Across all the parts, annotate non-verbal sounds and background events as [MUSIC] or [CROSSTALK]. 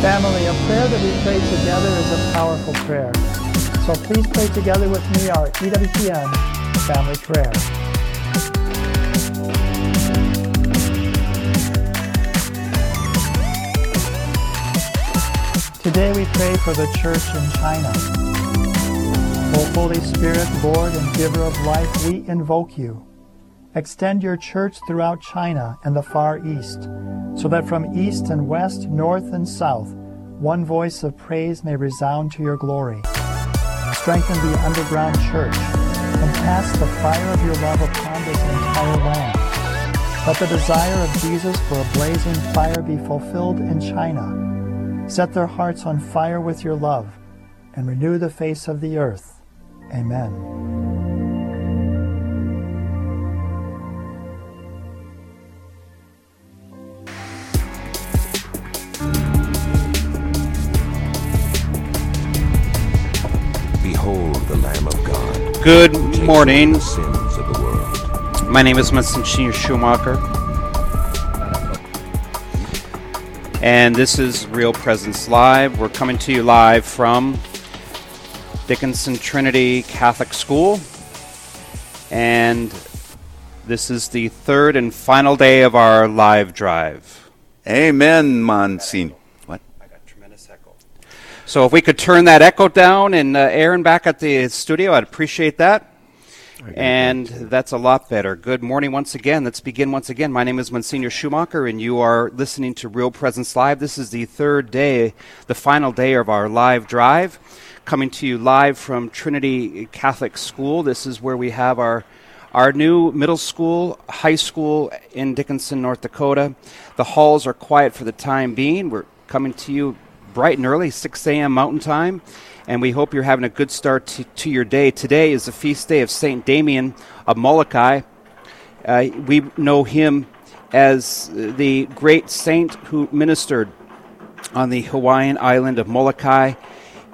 Family, a prayer that we pray together is a powerful prayer. So please pray together with me our EWTN family prayer. Today we pray for the church in China. O Holy Spirit, Lord and giver of life, we invoke you. Extend your church throughout China and the Far East, so that from east and west, north and south, one voice of praise may resound to your glory. Strengthen the underground church and cast the fire of your love upon this entire land. Let the desire of Jesus for a blazing fire be fulfilled in China. Set their hearts on fire with your love and renew the face of the earth. Amen. Good morning. My name is Monsignor Schumacher. And this is Real Presence Live. We're coming to you live from Dickinson Trinity Catholic School. And this is the third and final day of our live drive. Amen, Monsignor. What? I got tremendous echo. So if we could turn that echo down and uh, Aaron back at the studio, I'd appreciate that. And that's a lot better. Good morning once again. Let's begin once again. My name is Monsignor Schumacher, and you are listening to Real Presence Live. This is the third day, the final day of our live drive, coming to you live from Trinity Catholic School. This is where we have our our new middle school, high school in Dickinson, North Dakota. The halls are quiet for the time being. We're coming to you bright and early, 6 a.m. Mountain Time, and we hope you're having a good start to, to your day. Today is the feast day of St. Damien of Molokai. Uh, we know him as the great saint who ministered on the Hawaiian island of Molokai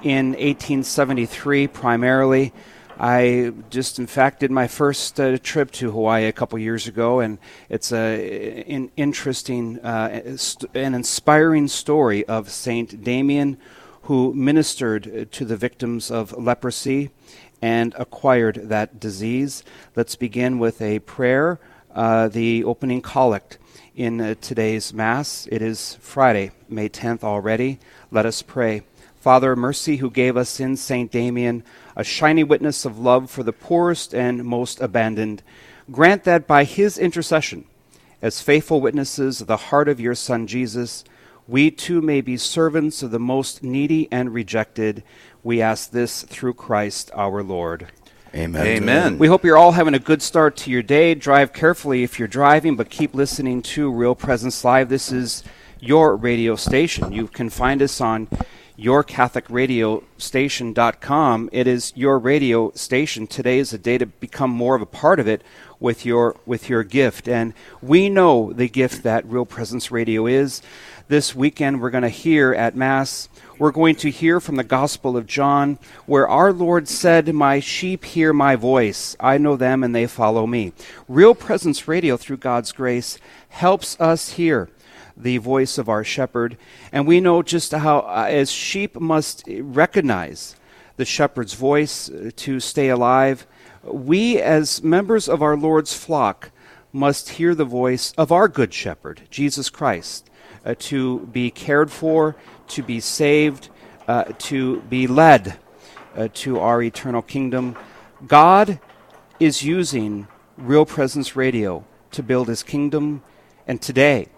in 1873 primarily. I just, in fact, did my first uh, trip to Hawaii a couple years ago, and it's an interesting uh, an inspiring story of Saint Damien, who ministered to the victims of leprosy and acquired that disease. Let's begin with a prayer, uh, the opening collect in uh, today's Mass. It is Friday, May 10th already. Let us pray. Father, mercy, who gave us in St. Damien a shining witness of love for the poorest and most abandoned, grant that by his intercession, as faithful witnesses of the heart of your Son Jesus, we too may be servants of the most needy and rejected. We ask this through Christ our Lord. Amen. Amen. We hope you're all having a good start to your day. Drive carefully if you're driving, but keep listening to Real Presence Live. This is your radio station. You can find us on yourcatholicradiostation.com. It is your radio station. Today is a day to become more of a part of it with your with your gift. And we know the gift that Real Presence Radio is. This weekend we're going to hear at Mass we're going to hear from the Gospel of John, where our Lord said, My sheep hear my voice. I know them and they follow me. Real Presence Radio, through God's grace, helps us hear the voice of our shepherd. And we know just how, uh, as sheep must recognize the shepherd's voice uh, to stay alive, we, as members of our Lord's flock, must hear the voice of our good shepherd, Jesus Christ, uh, to be cared for, to be saved, uh, to be led uh, to our eternal kingdom. God is using Real Presence Radio to build his kingdom. And today,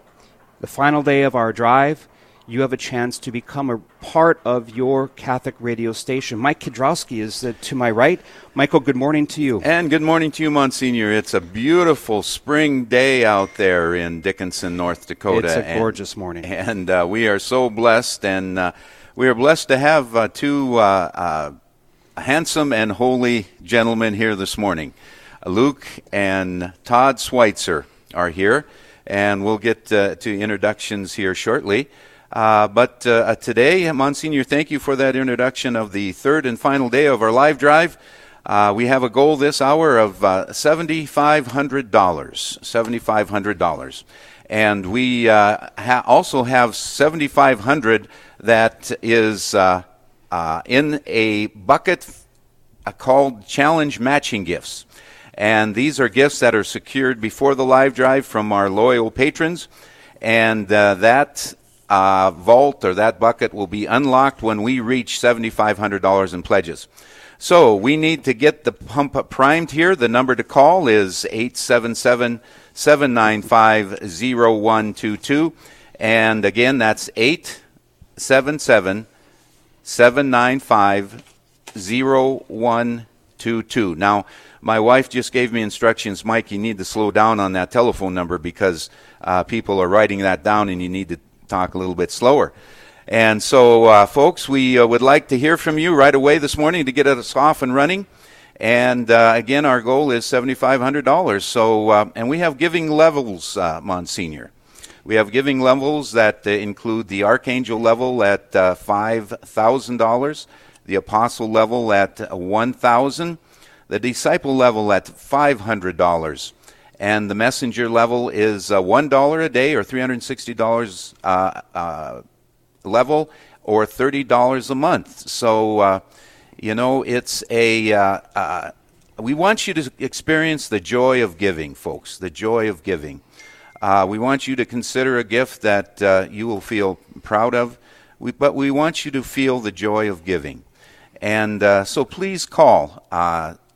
the final day of our drive, you have a chance to become a part of your Catholic radio station. Mike Kidrowski is uh, to my right. Michael, good morning to you. And good morning to you, Monsignor. It's a beautiful spring day out there in Dickinson, North Dakota. It's a and- gorgeous morning. And uh, we are so blessed, and uh, we are blessed to have uh, two uh, uh, handsome and holy gentlemen here this morning. Luke and Todd Schweitzer are here, and we'll get uh, to introductions here shortly. Uh, but uh, today, Monsignor, thank you for that introduction of the third and final day of our live drive. Uh, we have a goal this hour of uh, $7,500. $7,500. And we uh, ha- also have 7,500 that is uh, uh, in a bucket uh, called Challenge Matching Gifts. And these are gifts that are secured before the live drive from our loyal patrons. And uh, that uh, vault or that bucket will be unlocked when we reach $7,500 in pledges. So we need to get the pump primed here. The number to call is 877 795 0122. And again, that's 877 795 0122. Now, my wife just gave me instructions, Mike, you need to slow down on that telephone number because uh, people are writing that down and you need to talk a little bit slower. And so, uh, folks, we uh, would like to hear from you right away this morning to get us off and running. And uh, again, our goal is $7,500. So, uh, and we have giving levels, uh, Monsignor. We have giving levels that include the archangel level at $5,000, the apostle level at 1000 the disciple level at $500 and the messenger level is uh, $1 a day or $360 uh, uh, level or $30 a month. So, uh, you know, it's a. Uh, uh, we want you to experience the joy of giving, folks, the joy of giving. we want you to consider a gift that you will feel proud of, we, but we want you to feel the joy of giving. And so please call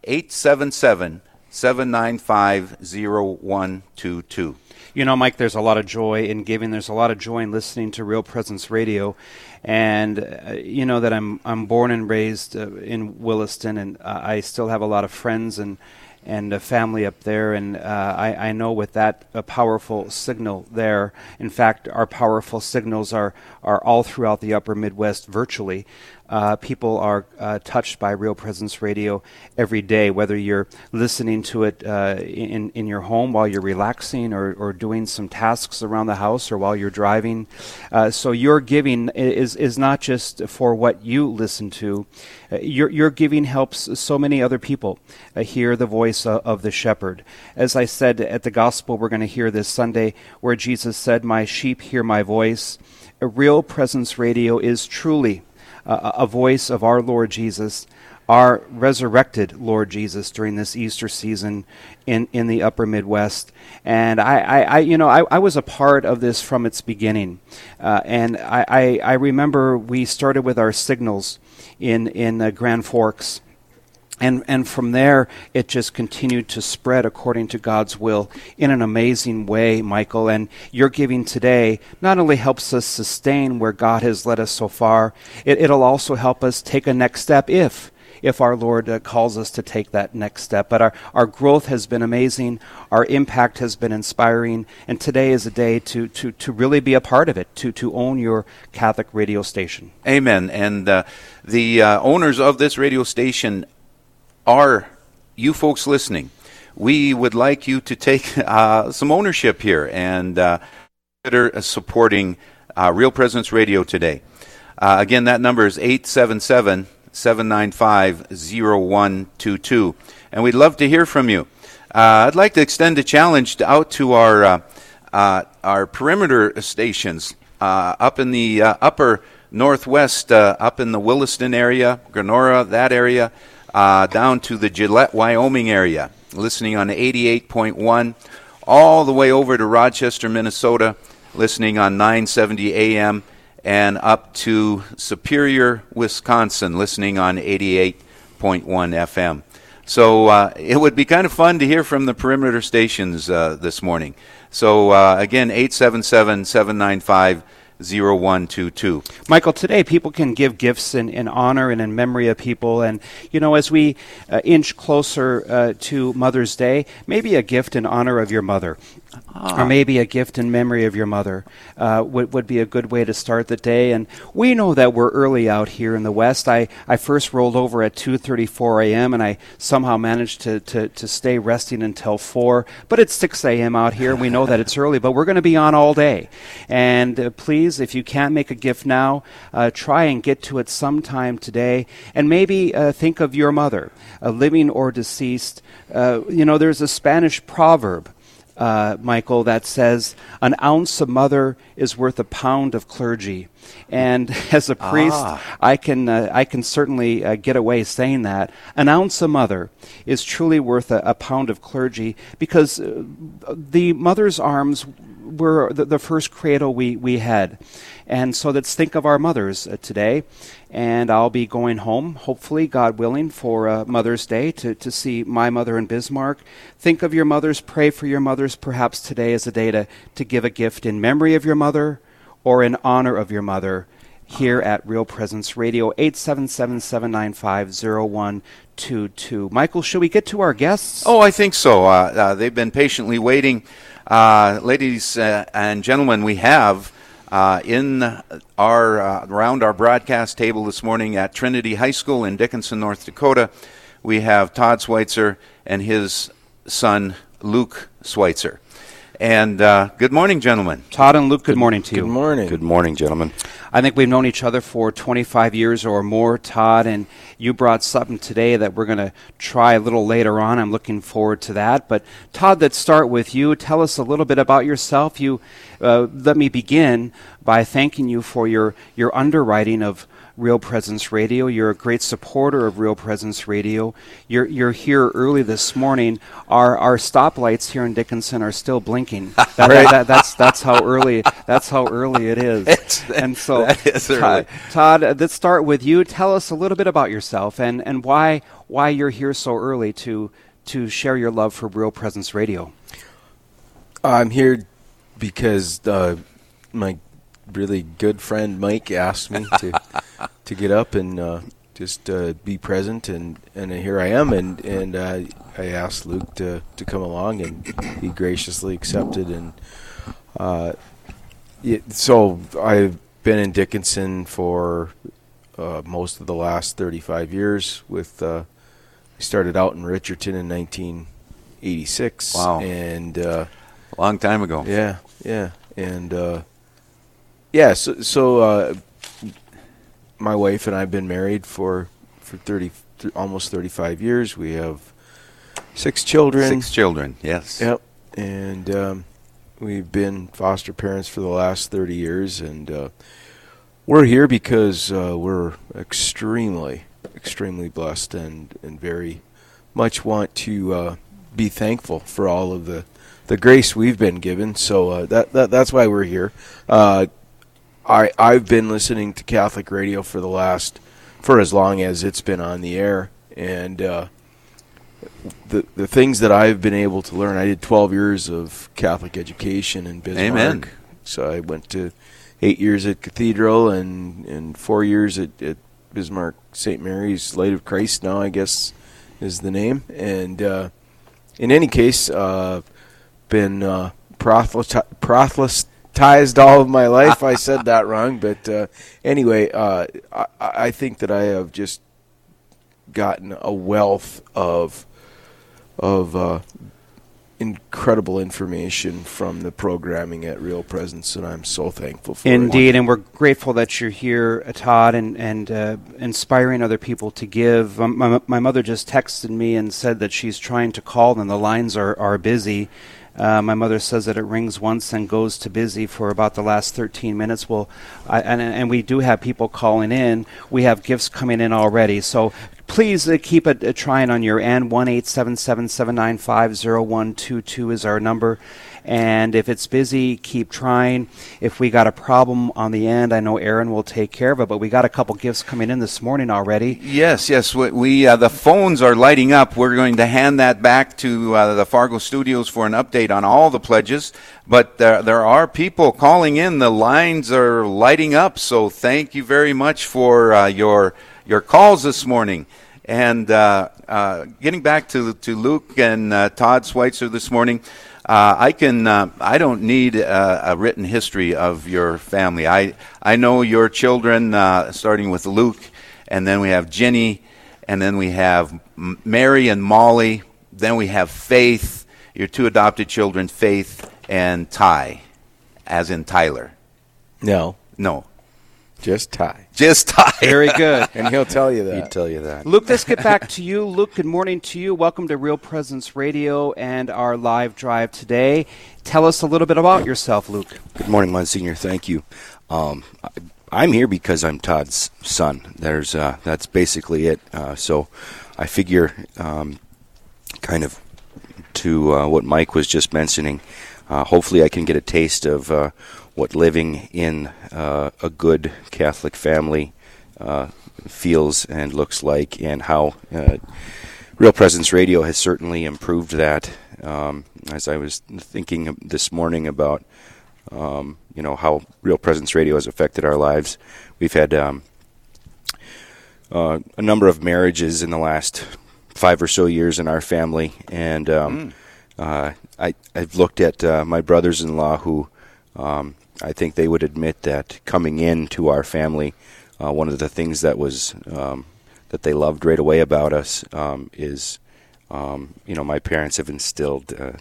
877 795 0122. You know, Mike, there's a lot of joy in giving. There's a lot of joy in listening to Real Presence Radio. And, uh, you know, that I'm, I'm born and raised uh, in Williston, and uh, I still have a lot of friends and, and a family up there. And uh, I, I know with that a powerful signal there. In fact, our powerful signals are, are all throughout the upper Midwest virtually uh, people are uh, touched by Real Presence Radio every day, whether you're listening to it uh, in, in your home while you're relaxing or, or doing some tasks around the house or while you're driving. Uh, so your giving is, is not just for what you listen to. Uh, your, your giving helps so many other people uh, hear the voice of the shepherd. As I said at the gospel we're going to hear this Sunday, where Jesus said, My sheep hear my voice. A Real Presence Radio is truly uh, a voice of our Lord Jesus, our resurrected Lord Jesus during this Easter season in, in the upper Midwest. And I, I, I you know, I, I, was a part of this from its beginning. Uh, and I, I, remember we started with our signals in, in uh, Grand Forks. And, and from there, it just continued to spread according to God's will in an amazing way, Michael. And your giving today not only helps us sustain where God has led us so far, it, it'll also help us take a next step if if our Lord uh, calls us to take that next step. But our, our growth has been amazing, our impact has been inspiring, and today is a day to, to, to really be a part of it, to, to own your Catholic radio station. Amen. And uh, the uh, owners of this radio station are you folks listening. We would like you to take [LAUGHS] uh, some ownership here and uh, consider supporting uh, Real Presence Radio today. Uh, again, that number is 877 795 0122. And we'd love to hear from you. Uh, I'd like to extend a challenge out to our, uh, our perimeter stations up in the upper northwest, up in the Williston area, Grenora, that area uh, down to the Gillette, Wyoming area, listening on 88.1, all the way over to Rochester, Minnesota, listening on 970 AM, and up to Superior, Wisconsin, listening on 88.1 FM. So uh, it would be kind of fun to hear from the perimeter stations uh, this morning. So uh, again, 877 795 0122. Michael, today people can give gifts in, in honor and in memory of people. And, you know, as we uh, inch closer uh, to Mother's Day, maybe a gift in honor of your mother. Ah. Or maybe a gift in memory of your mother uh, would, would be a good way to start the day. And we know that we're early out here in the West. I, I first rolled over at 2.34 a.m. and I somehow managed to, to, to stay resting until 4. But it's 6 a.m. out here. We know that it's early, but we're going to be on all day. And uh, please, if you can't make a gift now, uh, try and get to it sometime today. And maybe uh, think of your mother, living or deceased. Uh, you know, there's a Spanish proverb uh, Michael, that says an ounce of mother is worth a pound of clergy. And [LAUGHS] as a priest, Ah. I can uh, I can certainly uh, get away saying that an ounce of mother is truly worth a, a pound of clergy because uh, the mother's arms were the, the first cradle we, we had. And so let's think of our mothers uh, today. And I'll be going home, hopefully, God willing, for uh, Mother's Day to, to see my mother in Bismarck. Think of your mothers, pray for your mothers. Perhaps today is a day to, to give a gift in memory of your mother or in honor of your mother here at Real Presence Radio, 877 795 0122. Michael, should we get to our guests? Oh, I think so. Uh, uh, they've been patiently waiting. Uh, ladies uh, and gentlemen, we have uh, in our uh, around our broadcast table this morning at Trinity High School in Dickinson, North Dakota, we have Todd Schweitzer and his son Luke Schweitzer. And uh, good morning, gentlemen. Todd and Luke, good, morning to you. Good morning. Good morning, gentlemen. I think we've known each other for 25 years or more, Todd, and you brought something today that we're going to try a little later on. I'm looking forward to that. But, Todd, let's start with you. Tell us a little bit about yourself. You uh, Let me begin by thanking you for your, your underwriting of Real Presence Radio. You're a great supporter of Real Presence Radio. You're, you're here early this morning. Our, our stoplights here in Dickinson are still blinking. [LAUGHS] That, that- that- that's, that's how early that's how early it is. [LAUGHS] It's- and so, that is early. Todd, Todd, uh, let's start with you. Tell us a little bit about yourself and, and why why you're here so early to to share your love for Real Presence Radio. I'm here because uh, my really good friend Mike asked me to [LAUGHS] to get up and uh, just uh, be present, and, and here I am. And and uh, I asked Luke to, to come along, and he graciously accepted. And uh, yeah, so I've been in Dickinson for uh, most of the last 35 years. With uh, I started out in Richardton in 1986. Wow. and uh, Long time ago. yeah, yeah, and uh, yeah. So, so uh, my wife and I've been married for for thirty, th- almost thirty-five years. We have six children. Six children, yes. Yep, and um, we've been foster parents for the last thirty years, and uh, we're here because uh, we're extremely, extremely blessed and and very much want to uh, be thankful for all of the the grace we've been given. So uh, that, that that's why we're here. Uh, I I've been listening to Catholic radio for the last for as long as it's been on the air, and uh, the the things that I've been able to learn. I did 12 years of Catholic education in Bismarck. Amen. So I went to eight years at Cathedral and and four years at, at Bismarck St. Mary's Light of Christ. Now I guess is the name. And uh, in any case, uh, been uh, proselytized all of my life. [LAUGHS] I said that wrong, but uh, anyway, uh, I, I think that I have just gotten a wealth of of uh, incredible information from the programming at Real Presence, and I'm so thankful for it. Indeed, and we're grateful that you're here, uh, Todd, and and uh, inspiring other people to give. Um, my, my mother just texted me and said that she's trying to call and the lines are are busy. Uh, my mother says that it rings once and goes to busy for about the last 13 minutes. Well, I, and, and we do have people calling in. We have gifts coming in already. So please uh, keep it uh, trying on your end. 1 877 795 0122 is our number. And if it's busy, keep trying. If we got a problem on the end, I know Aaron will take care of it. But we got a couple gifts coming in this morning already. Yes, yes. We, we uh, the phones are lighting up. We're going to hand that back to uh, the Fargo Studios for an update on all the pledges. But there, there are people calling in. The lines are lighting up. So thank you very much for uh, your your calls this morning. And uh, uh, getting back to to Luke and uh, Todd Schweitzer this morning. Uh, I can. Uh, I don't need uh, a written history of your family. I I know your children, uh, starting with Luke, and then we have Jenny, and then we have Mary and Molly. Then we have Faith, your two adopted children, Faith and Ty, as in Tyler. No. No, Just tie. Just tie. [LAUGHS] Very good. And he'll tell you that. He'd tell you that. Luke, let's get back to you. Luke, good morning to you. Welcome to Real Presence Radio and our live drive today. Tell us a little bit about yourself, Luke. Good morning, Monsignor. Thank you. Um, I- I'm here because I'm Todd's son. There's uh, that's basically it. Uh, so I figure, um, kind of, to uh, what Mike was just mentioning. Uh, hopefully, I can get a taste of uh, what living in uh, a good Catholic family uh, feels and looks like, and how uh, Real Presence Radio has certainly improved that. Um, as I was thinking this morning about um, you know how Real Presence Radio has affected our lives. We've had um, uh, a number of marriages in the last five or so years in our family, and um, uh, I, I've looked at uh, my brothers-in-law who um, I think they would admit that coming into our family, uh, one of the things that was um, that they loved right away about us um, is, um, you know, my parents have instilled. Uh,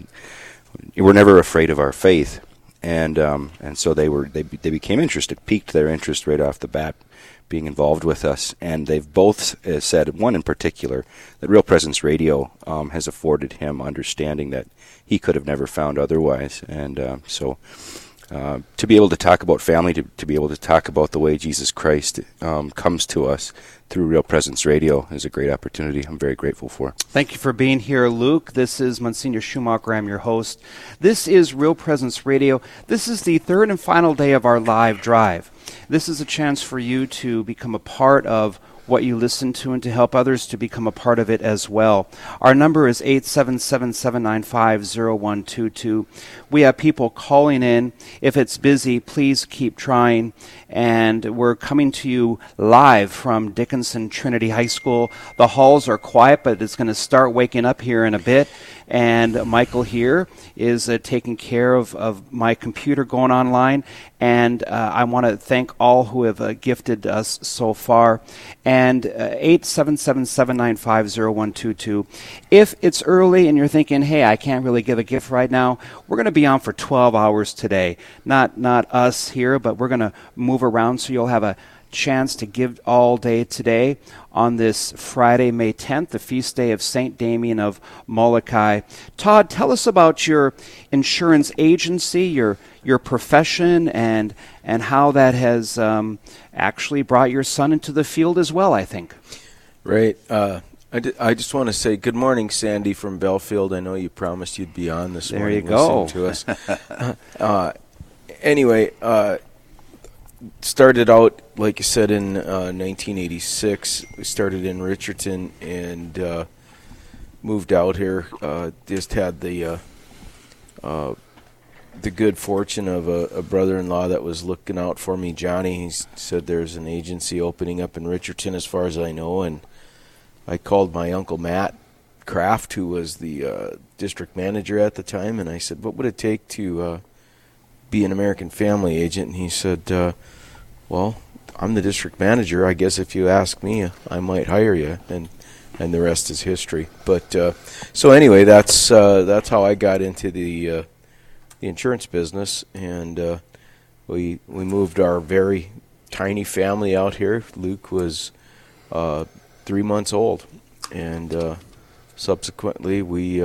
we're never afraid of our faith, and um, and so they were they they became interested, piqued their interest right off the bat, being involved with us, and they've both uh, said one in particular that Real Presence Radio um, has afforded him understanding that he could have never found otherwise, and so. Uh, to be able to talk about family, to, to be able to talk about the way Jesus Christ um, comes to us through Real Presence Radio is a great opportunity. I'm very grateful for. Thank you for being here, Luke. This is Monsignor Schumacher. I'm your host. This is Real Presence Radio. This is the third and final day of our live drive. This is a chance for you to become a part of what you listen to and to help others to become a part of it as well. Our number is 877-795-0122. We have people calling in. If it's busy, please keep trying. And we're coming to you live from Dickinson Trinity High School. The halls are quiet, but it's going to start waking up here in a bit. And Michael here is uh, taking care of, of my computer going online. And uh, I want to thank all who have uh, gifted us so far. And uh, 877-795-0122. If it's early and you're thinking, hey, I can't really give a gift right now, we're going to be on for 12 hours today. Not, not us here, but we're going to move around so you'll have a chance to give all day today on this Friday, May 10th, the feast day of St. Damien of Molokai. Todd, tell us about your insurance agency, your your profession, and and how that has um, actually brought your son into the field as well. I think. Right. Uh, I, I just want to say good morning, Sandy from Belfield. I know you promised you'd be on this There morning you go. to us. [LAUGHS] uh, anyway, uh, started out, like you said, in uh, 1986. We started in Richardton and uh, moved out here. Uh, just had the uh, uh, the good fortune of a, a brother-in-law that was looking out for me, Johnny. He said there's an agency opening up in Richardton, as far as I know, and I called my uncle Matt Kraft, who was the uh, district manager at the time, and I said, "What would it take to be an American Family agent?" And he said, uh, "Well, I'm the district manager. I guess if you ask me, I might hire you." And and the rest is history. But uh, so anyway, that's uh, that's how I got into the uh, the insurance business, and uh, we we moved our very tiny family out here. Luke was uh, three months old, and uh, subsequently we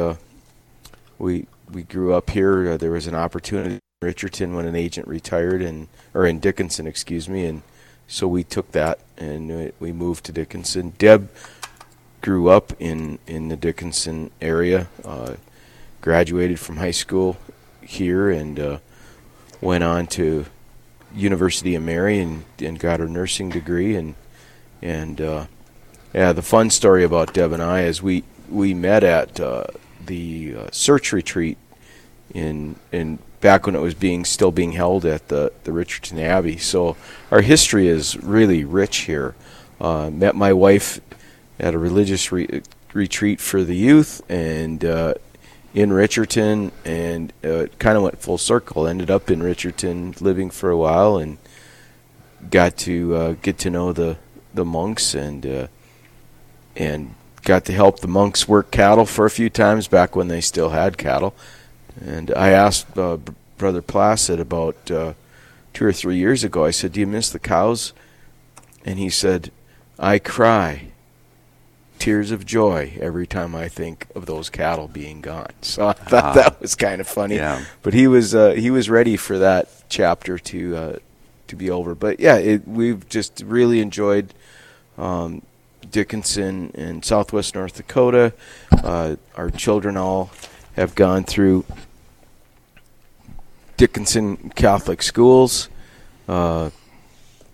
we we grew up here. There was an opportunity Richardton when an agent retired, and or in Dickinson, excuse me, and so we took that and we moved to Dickinson. Deb grew up in in the Dickinson area, uh, graduated from high school here, and uh, went on to University of Mary and, and got her nursing degree and and uh, yeah, the fun story about Deb and I is we we met at uh, the uh, search retreat in in back when it was being still being held at the the Richardton Abbey. So our history is really rich here. Uh, met my wife at a religious re- retreat for the youth and uh, in Richardton, and uh, kind of went full circle. Ended up in Richardton, living for a while, and got to uh, get to know the the monks and uh, and got to help the monks work cattle for a few times back when they still had cattle. And I asked uh, Brother Placid about uh, two or three years ago. I said, "Do you miss the cows and he said, "I cry tears of joy every time I think of those cattle being gone." [LAUGHS] So I thought Ah. that was kind of funny. Yeah. But he was uh, he was ready for that chapter to uh, to be over. But yeah, it, we've just really enjoyed um, Dickinson in Southwest North Dakota. Uh, our children all have gone through Dickinson Catholic schools. Uh,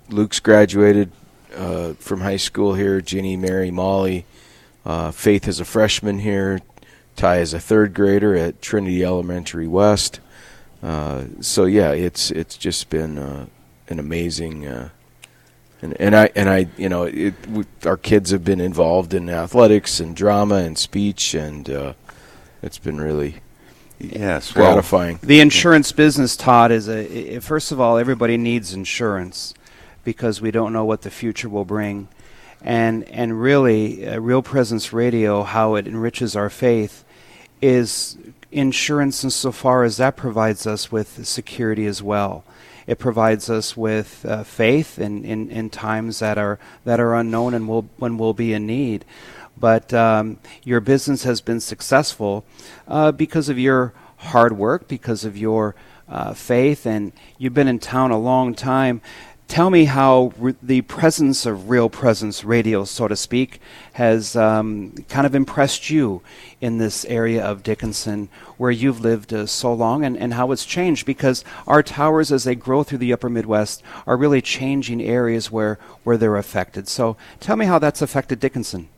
Luke's graduated uh, from high school here. Ginny, Mary, Molly. Uh, Faith is a freshman here. Ty is a third grader at Trinity Elementary West. Uh, so yeah, it's it's just been uh, an amazing. Uh, and, and I and I you know it, we, our kids have been involved in athletics and drama and speech and it's been really Yes. Well, gratifying. The insurance business, Todd, is a. First of all, everybody needs insurance because we don't know what the future will bring, and and really, uh, Real Presence Radio, how it enriches our faith, is insurance insofar as that provides us with security as well. It provides us with uh, faith in, in, in times that are that are unknown and will, when we'll be in need. But um, your business has been successful uh, because of your hard work, because of your uh, faith, and you've been in town a long time. Tell me how re- the presence of Real Presence Radio, so to speak, has um, kind of impressed you in this area of Dickinson where you've lived uh, so long and, and how it's changed because our towers, as they grow through the upper Midwest, are really changing areas where, where they're affected. So tell me how that's affected Dickinson.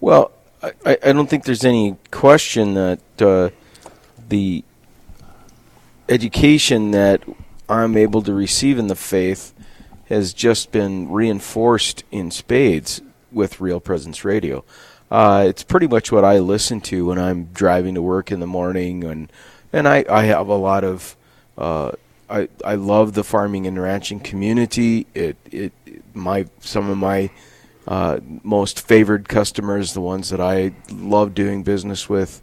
Well, I, I don't think there's any question that uh, the education that I'm able to receive in the faith has just been reinforced in spades with Real Presence Radio. Uh, it's pretty much what I listen to when I'm driving to work in the morning, and and I, I have a lot of uh, I I love the farming and ranching community. It it my some of my uh, most favored customers, the ones that I love doing business with,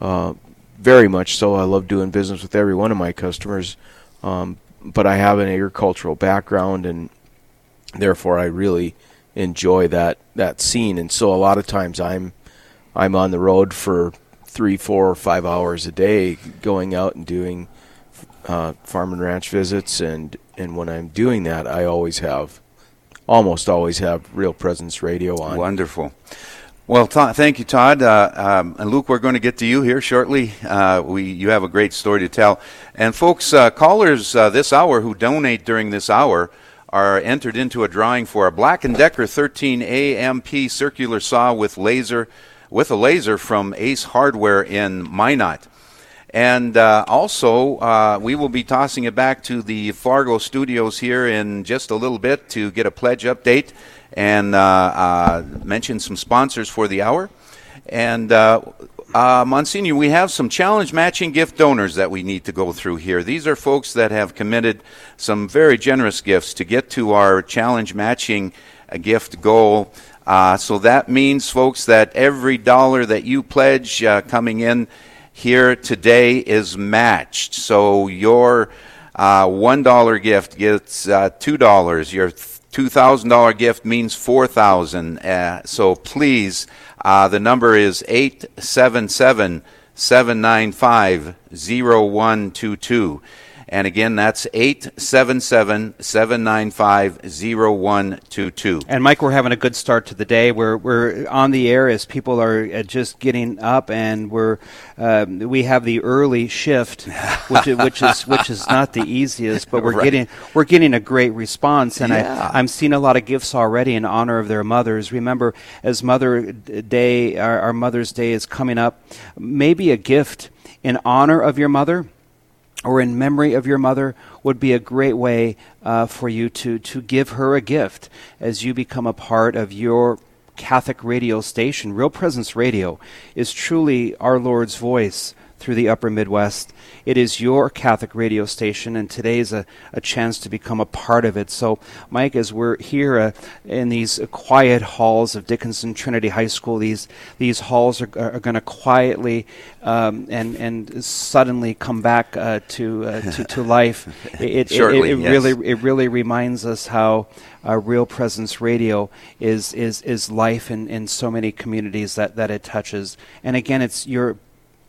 uh, very much so. I love doing business with every one of my customers, um, but I have an agricultural background, and therefore I really enjoy that that scene. And so a lot of times I'm I'm on the road for three, four, or five hours a day, going out and doing uh, farm and ranch visits, and and when I'm doing that, I always have almost always have Real Presence Radio on. Wonderful. Well, thank you, Todd. Uh, um, and Luke, we're going to get to you here shortly. Uh, we, you have a great story to tell. And folks, uh, callers uh, this hour who donate during this hour are entered into a drawing for a Black & Decker 13 AMP circular saw with laser, with a laser from Ace Hardware in Minot. And uh, also, uh, we will be tossing it back to the Fargo studios here in just a little bit to get a pledge update and uh, uh, mention some sponsors for the hour. And uh, uh, Monsignor, we have some challenge matching gift donors that we need to go through here. These are folks that have committed some very generous gifts to get to our challenge matching gift goal. So that means, folks, that every dollar that you pledge coming in here today is matched. So your uh, $1 gift gets uh, $2. Your $2,000 gift means 4000 uh, So please, uh, the number is 877 795 0122. And again, that's 877 795 0122. And Mike, we're having a good start to the day. We're we're on the air as people are uh, just getting up, and we're um, we have the early shift, which is, which is which is not the easiest, but we're Right. getting we're getting a great response, and Yeah. I I'm seeing a lot of gifts already in honor of their mothers. Remember, as Mother Day, our, our Mother's Day is coming up, maybe a gift in honor of your mother or in memory of your mother would be a great way uh, for you to, to give her a gift as you become a part of your Catholic radio station. Real Presence Radio is truly our Lord's voice through the upper Midwest. It is your Catholic radio station, and today is a, a chance to become a part of it. So, Mike, as we're here uh, in these quiet halls of Dickinson Trinity High School, these, these halls are, are going to quietly um, and, and suddenly come back uh, to, uh, to, to [LAUGHS] life. It, Shortly, it, it, yes. really, it really reminds us how uh, Real Presence Radio is is is life in, in so many communities that, that it touches. And again, it's your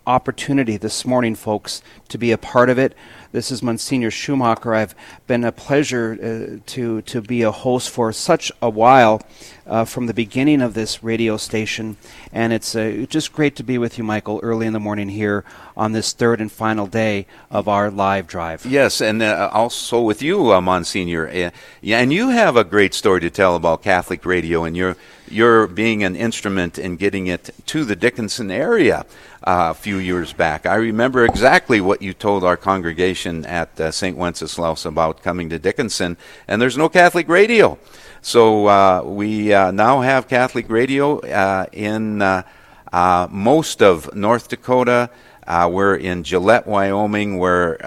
opportunity this morning, folks, to be a part of it. This is Monsignor Schumacher. I've been a pleasure uh, to to be a host for such a while uh, from the beginning of this radio station, and it's uh, just great to be with you, Michael, early in the morning here on this third and final day of our live drive. Yes, and uh, also with you, uh, Monsignor. Uh, yeah, and you have a great story to tell about Catholic radio, and you're you're being an instrument in getting it to the Dickinson area a few years back. I remember exactly what you told our congregation at uh, St. Wenceslaus about coming to Dickinson, and there's no Catholic radio. So uh, we uh, now have Catholic radio uh, in uh, most of North Dakota. We're in Gillette, Wyoming. We're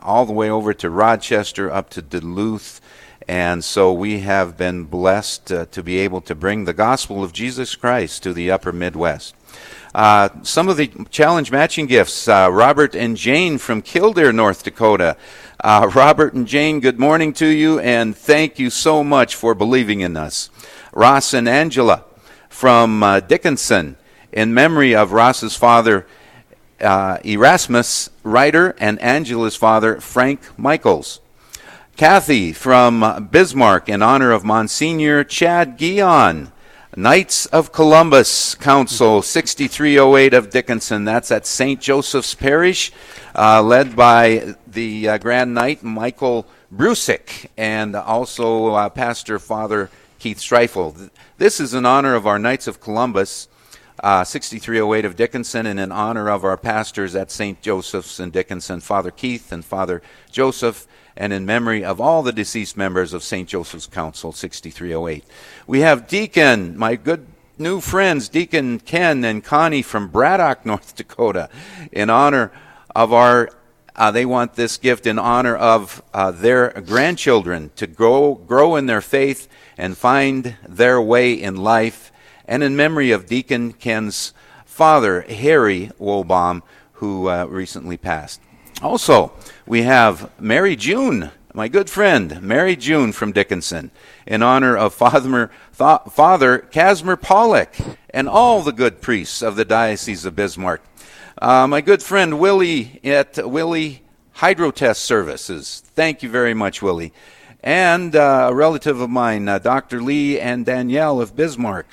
all the way over to Rochester, up to Duluth. And so we have been blessed to be able to bring the gospel of Jesus Christ to the upper Midwest. Uh, some of the challenge matching gifts uh, Robert and Jane from Killdeer, North Dakota. Uh, Robert and Jane, good morning to you, and thank you so much for believing in us. Ross and Angela from uh, Dickinson, in memory of Ross's father, uh, Erasmus Ryder, and Angela's father, Frank Michaels. Kathy from Bismarck in honor of Monsignor Chad Gion. Knights of Columbus Council 6308 of Dickinson. That's at St. Joseph's Parish, uh, led by the uh, Grand Knight Michael Brusick and also uh, Pastor Father Keith Streifel. This is in honor of our Knights of Columbus. Uh, 6308 of Dickinson, and in honor of our pastors at St. Joseph's in Dickinson, Father Keith and Father Joseph, and in memory of all the deceased members of St. Joseph's Council 6308. We have Deacon, my good new friends, Deacon Ken and Connie from Braddock, [LAUGHS] North Dakota, in honor of our. Uh, they want this gift in honor of uh, their grandchildren to grow, grow in their faith and find their way in life, and in memory of Deacon Ken's father, Harry Wolbaum, who uh, recently passed. Also, we have Mary June, my good friend, Mary June from Dickinson, in honor of Father, Father Casimir Pollock and all the good priests of the Diocese of Bismarck. Uh, my good friend Willie at Willie Hydrotest Services. Thank you very much, Willie. And uh, a relative of mine, uh, Dr. Lee and Danielle of Bismarck.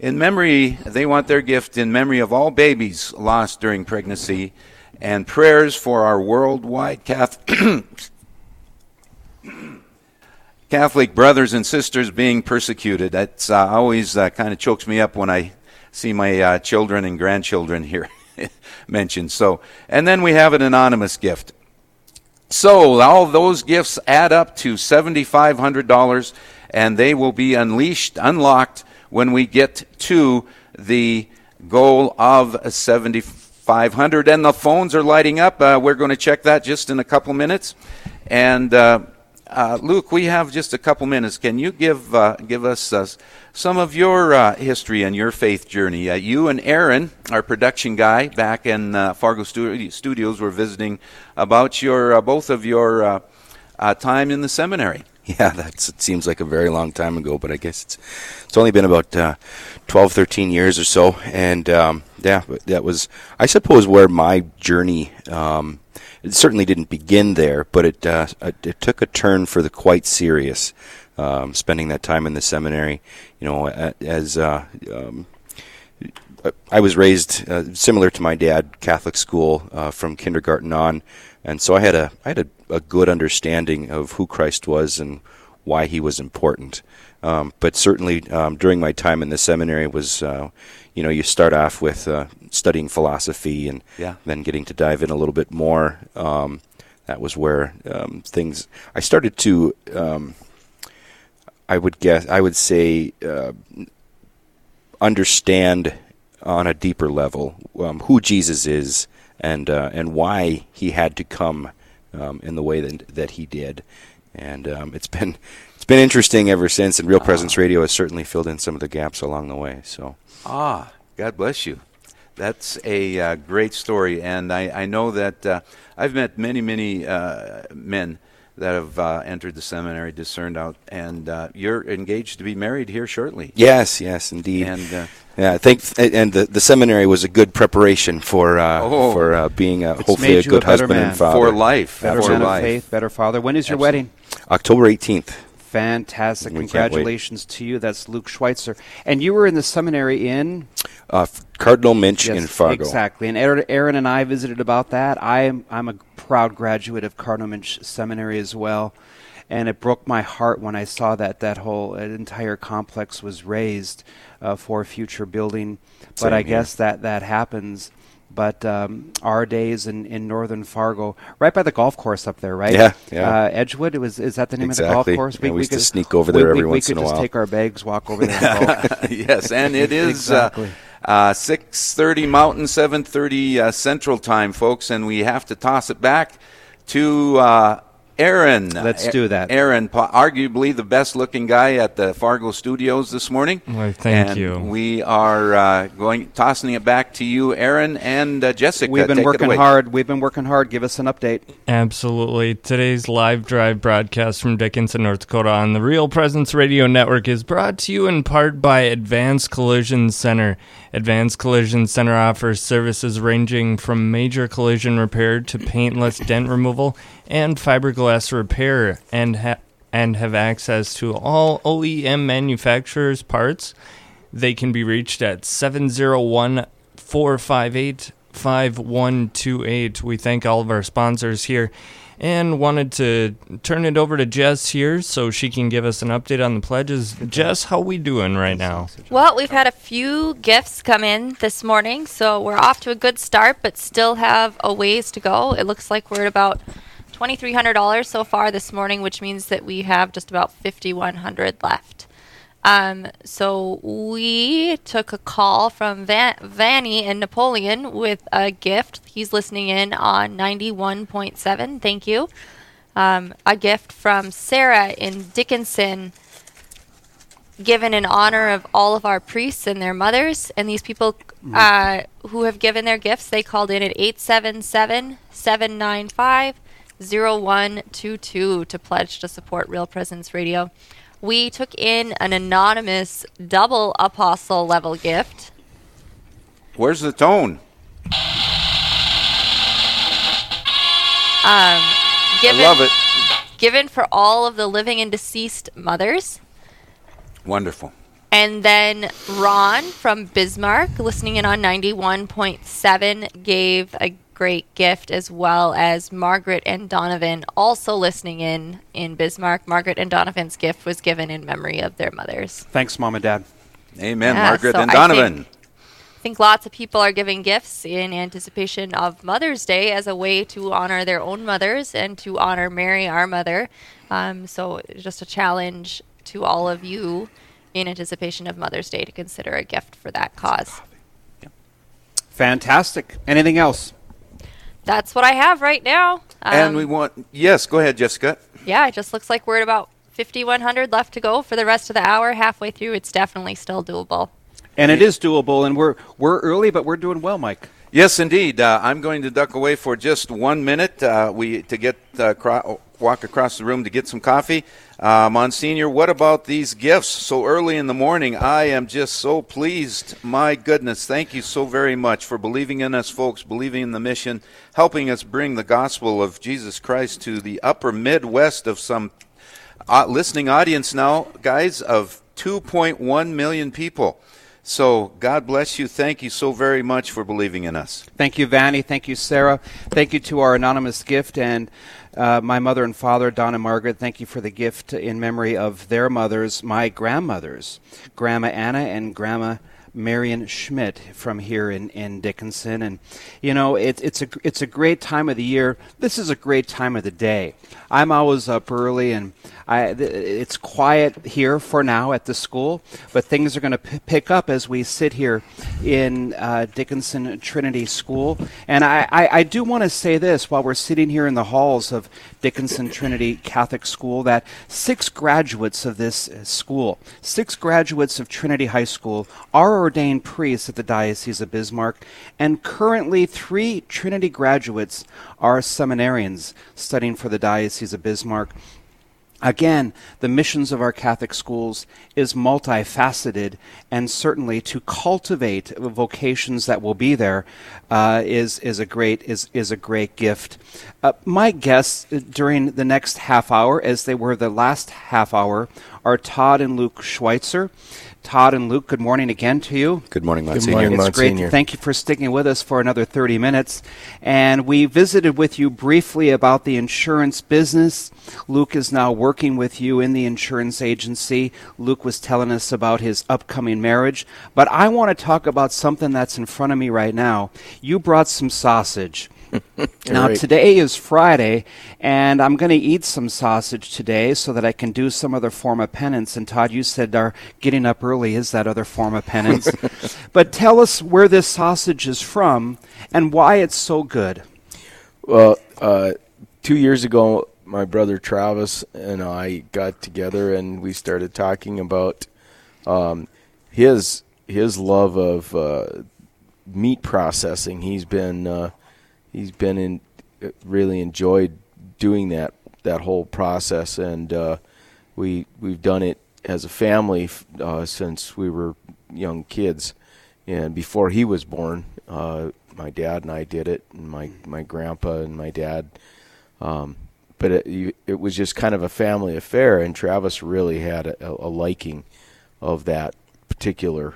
In memory, they want their gift in memory of all babies lost during pregnancy and prayers for our worldwide [CLEARS THROAT] Catholic, brothers and sisters being persecuted. That's uh, always uh, kind of chokes me up when I see my uh, children and grandchildren here [LAUGHS] mentioned. So, and then we have an anonymous gift. So all those gifts add up to seventy-five hundred dollars, and they will be unleashed, unlocked when we get to the goal of seventy-five. 500 and the phones are lighting up. Uh, we're going to check that just in a couple minutes. And uh, uh, luke we have just a couple minutes. Can you give uh, give us uh, some of your uh, history and your faith journey? You and aaron our production guy back in fargo Stu- studios were visiting about your both of your time in the seminary [LAUGHS] Yeah, that's it seems like a very long time ago, but I guess it's it's only been about uh, 12, 13 years or so, and um, yeah, that was I suppose where my journey. Um, it certainly didn't begin there, but it uh, it took a turn for the quite serious. Um, spending that time in the seminary, you know, as uh, um, I was raised uh, similar to my dad, Catholic school uh, from kindergarten on, and so I had a I had a, a good understanding of who Christ was and why he was important. Um, but certainly um, during my time in the seminary was, uh, you know, you start off with uh, studying philosophy and Yeah. then getting to dive in a little bit more. Um, that was where um, things I started to. Um, I would guess I would say uh, understand on a deeper level um, who Jesus is and uh, and why he had to come um, in the way that that he did. And um, it's been it's been interesting ever since. And Real Presence Radio has certainly filled in some of the gaps along the way. So Ah, God bless you. That's a uh, great story, and I, I know that uh, I've met many, many uh, men that have uh, entered the seminary, discerned out, and uh, you're engaged to be married here shortly. yes, yes, indeed. And uh, yeah, I think, and the, the seminary was a good preparation for uh, Oh. for uh, being a, hopefully a good a husband man. and father. for life, Better for man of life. faith, better father. When is your Absolutely. wedding? October eighteenth. Fantastic. We. Congratulations to you. That's Luke Schweitzer. And you were in the seminary in Uh, Cardinal Muench Yes, in Fargo. Exactly. And Aaron, Aaron and I visited about that. I am I'm a proud graduate of Cardinal Seminary as well. And it broke my heart when I saw that that whole uh, entire complex was raised uh, for future building. But Same I here. guess that that happens. But um, our days in, in northern Fargo, right by the golf course up there, right? Yeah, yeah. Uh, Edgewood. It was is that the name of the golf course? Yeah, we used to could- sneak over there we, every we once in a while. We could just take our bags, walk over there. And [LAUGHS] golf. yes, and it is Exactly. uh, uh, 6:30 Mountain, 7:30 uh, Central Time, folks, and we have to toss it back to uh, Aaron. Let's A- do that. Aaron, po- arguably the best-looking guy at the Fargo Studios this morning. Why, thank and you. We are uh, going tossing it back to you, Aaron and uh, Jessica. We've been Take working hard. We've been working hard. Give us an update. Absolutely. Today's live drive broadcast from Dickinson, North Dakota on the Real Presence Radio Network is brought to you in part by Advanced Collision Center. Advanced Collision Center offers services ranging from major collision repair to paintless dent removal and fiberglass repair and ha- and have access to all OEM manufacturers parts. They can be reached at 701 458 5128. We thank all of our sponsors here and wanted to turn it over to Jess here so she can give us an update on the pledges. Jess, how we doing right now? Well, we've had a few gifts come in this morning, so we're off to a good start, but still have a ways to go. It looks like we're at about $2,300 so far this morning, which means that we have just about 5,100 left. Um, so we took a call from Van- Vanny and Napoleon with a gift. He's listening in on 91.7. Thank you. Um, a gift from Sarah in Dickinson given in honor of all of our priests and their mothers. And these people uh, who have given their gifts, they called in at 877 795 0122 to pledge to support Real Presence Radio. We took in an anonymous double apostle level gift. Where's the tone? Um, given, I love it. Given for all of the living and deceased mothers. Wonderful. And then Ron from Bismarck, listening in on 91.7, gave a great gift, as well as Margaret and Donovan, also listening in in Bismarck. Margaret and Donovan's gift was given in memory of their mothers. Thanks, Mom and Dad. Amen, Yeah, Margaret so and I Donovan. think- I think lots of people are giving gifts in anticipation of Mother's Day as a way to honor their own mothers and to honor Mary, our mother. Um, so, just a challenge to all of you in anticipation of Mother's Day to consider a gift for that cause. Fantastic. Anything else? That's what I have right now. and Um, we want yes, go ahead, Jessica. yeah, it just looks like we're at about 5,100 left to go for the rest of the hour. Halfway through, it's definitely still doable. And it is doable, and we're we're early, but we're doing well, Mike. Yes, indeed. Uh, I'm going to duck away for just one minute. Uh, we to get uh, cro- walk across the room to get some coffee. Uh, Monsignor, what about these gifts so early in the morning? I am just so pleased. My goodness, thank you so very much for believing in us, folks, believing in the mission, helping us bring the gospel of Jesus Christ to the upper Midwest of some uh, listening audience now, guys, of 2.1 million people. So God bless you. Thank you so very much for believing in us. Thank you, Vanny. Thank you, Sarah. Thank you to our anonymous gift and uh, my mother and father, Don and Margaret. Thank you for the gift in memory of their mothers, my grandmothers, Grandma Anna and Grandma Marion Schmidt from here in, in Dickinson. And, you know, it, it's, a, it's a great time of the year. This is a great time of the day. I'm always up early and I, it's quiet here for now at the school, but things are going to p- pick up as we sit here in uh, Dickinson Trinity School. And I, I, I do want to say this while we're sitting here in the halls of Dickinson Trinity Catholic School that six graduates of this uh, school, six graduates of Trinity High School, are ordained priests at the Diocese of Bismarck, and currently three Trinity graduates are seminarians studying for the Diocese of Bismarck. Again, the missions of our Catholic schools is multifaceted, and certainly to cultivate vocations that will be there uh, is is a great is is a great gift. Uh, my guests during the next half hour, as they were the last half hour, are Todd and Luke Schweitzer. Todd and Luke, good morning again to you. Good morning, Good Monsignor. morning, It's Monsignor. great. Thank you for sticking with us for another 30 minutes. And we visited with you briefly about the insurance business. Luke is now working with you in the insurance agency. Luke was telling us about his upcoming marriage. But I want to talk about something that's in front of me right now. You brought some sausage. [LAUGHS] Now, Right. today is Friday, and I'm going to eat some sausage today so that I can do some other form of penance. And Todd, you said our getting up early is that other form of penance. [LAUGHS] but tell us where this sausage is from and why it's so good. Well, uh, two years ago, my brother Travis and I got together and we started talking about um, his his love of uh, meat processing. He's been uh, he's been in really enjoyed doing that that whole process, and uh, we we've done it as a family uh, since we were young kids, and before he was born, uh, my dad and I did it, and my my grandpa and my dad. Um, but it, it was just kind of a family affair, and Travis really had a, a liking of that particular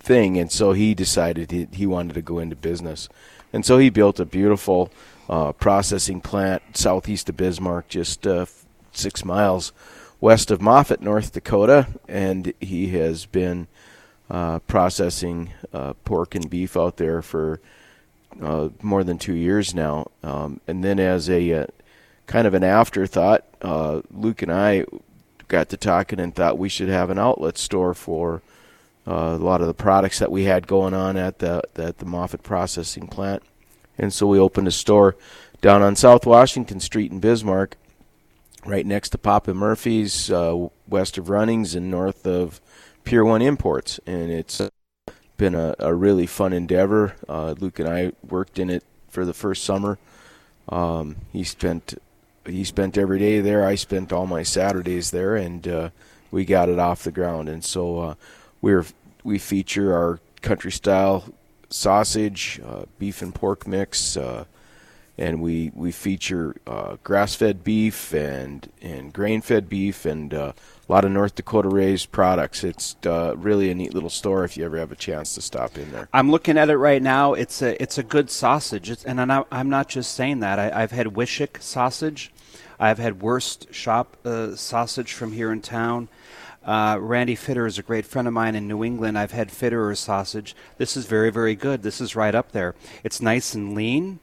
thing, and so he decided he, he wanted to go into business, and so he built a beautiful uh, processing plant southeast of Bismarck, just uh, six miles west of Moffit, North Dakota, and he has been uh, processing uh, pork and beef out there for uh, more than two years now. Um, and then, as a uh, kind of an afterthought, Luke and I got to talking and thought we should have an outlet store for uh, a lot of the products that we had going on at the at the Moffit processing plant. And so we opened a store down on South Washington Street in Bismarck, right next to Papa Murphy's, uh, west of Runnings and north of Pier One Imports. And it's been a, a really fun endeavor. Uh, Luke and I worked in it for the first summer. Um, he spent he spent every day there. I spent all my Saturdays there, and uh, we got it off the ground. And so uh, we're we feature our country style sausage, uh, beef and pork mix, uh, and we we feature uh, grass fed beef and and grain fed beef and uh, a lot of North Dakota raised products. It's uh, really a neat little store if you ever have a chance to stop in there. I'm looking at it right now. It's a it's a good sausage, it's, and I'm not, I'm not just saying that. I, I've had Wishek sausage, I've had Wurst Shop uh, sausage from here in town. Uh, Randy Fitter is a great friend of mine in New England. I've had Fitterer sausage. This is very very good. This is right up there. It's nice and lean.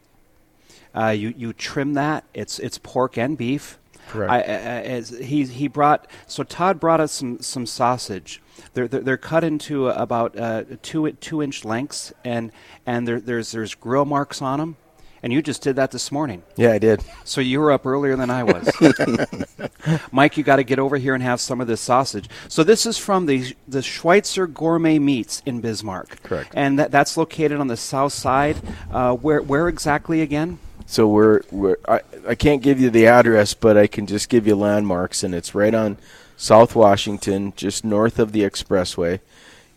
Uh, you you trim that. It's it's pork and beef. Correct. I, I, as he he brought so Todd brought us some some sausage. They're they're, they're cut into about uh, two two inch lengths, and and there, there's there's grill marks on them. And you just did that this morning, Yeah, I did. so you were up earlier than I was. [LAUGHS] Mike, you got to get over here and have some of this sausage. So this is from the the Schweitzer Gourmet Meats in Bismarck. Correct. And that, that's located on the south side. Uh, where where exactly again? So we're we're I, I can't give you the address, but I can just give you landmarks, and it's right on South Washington, just north of the expressway,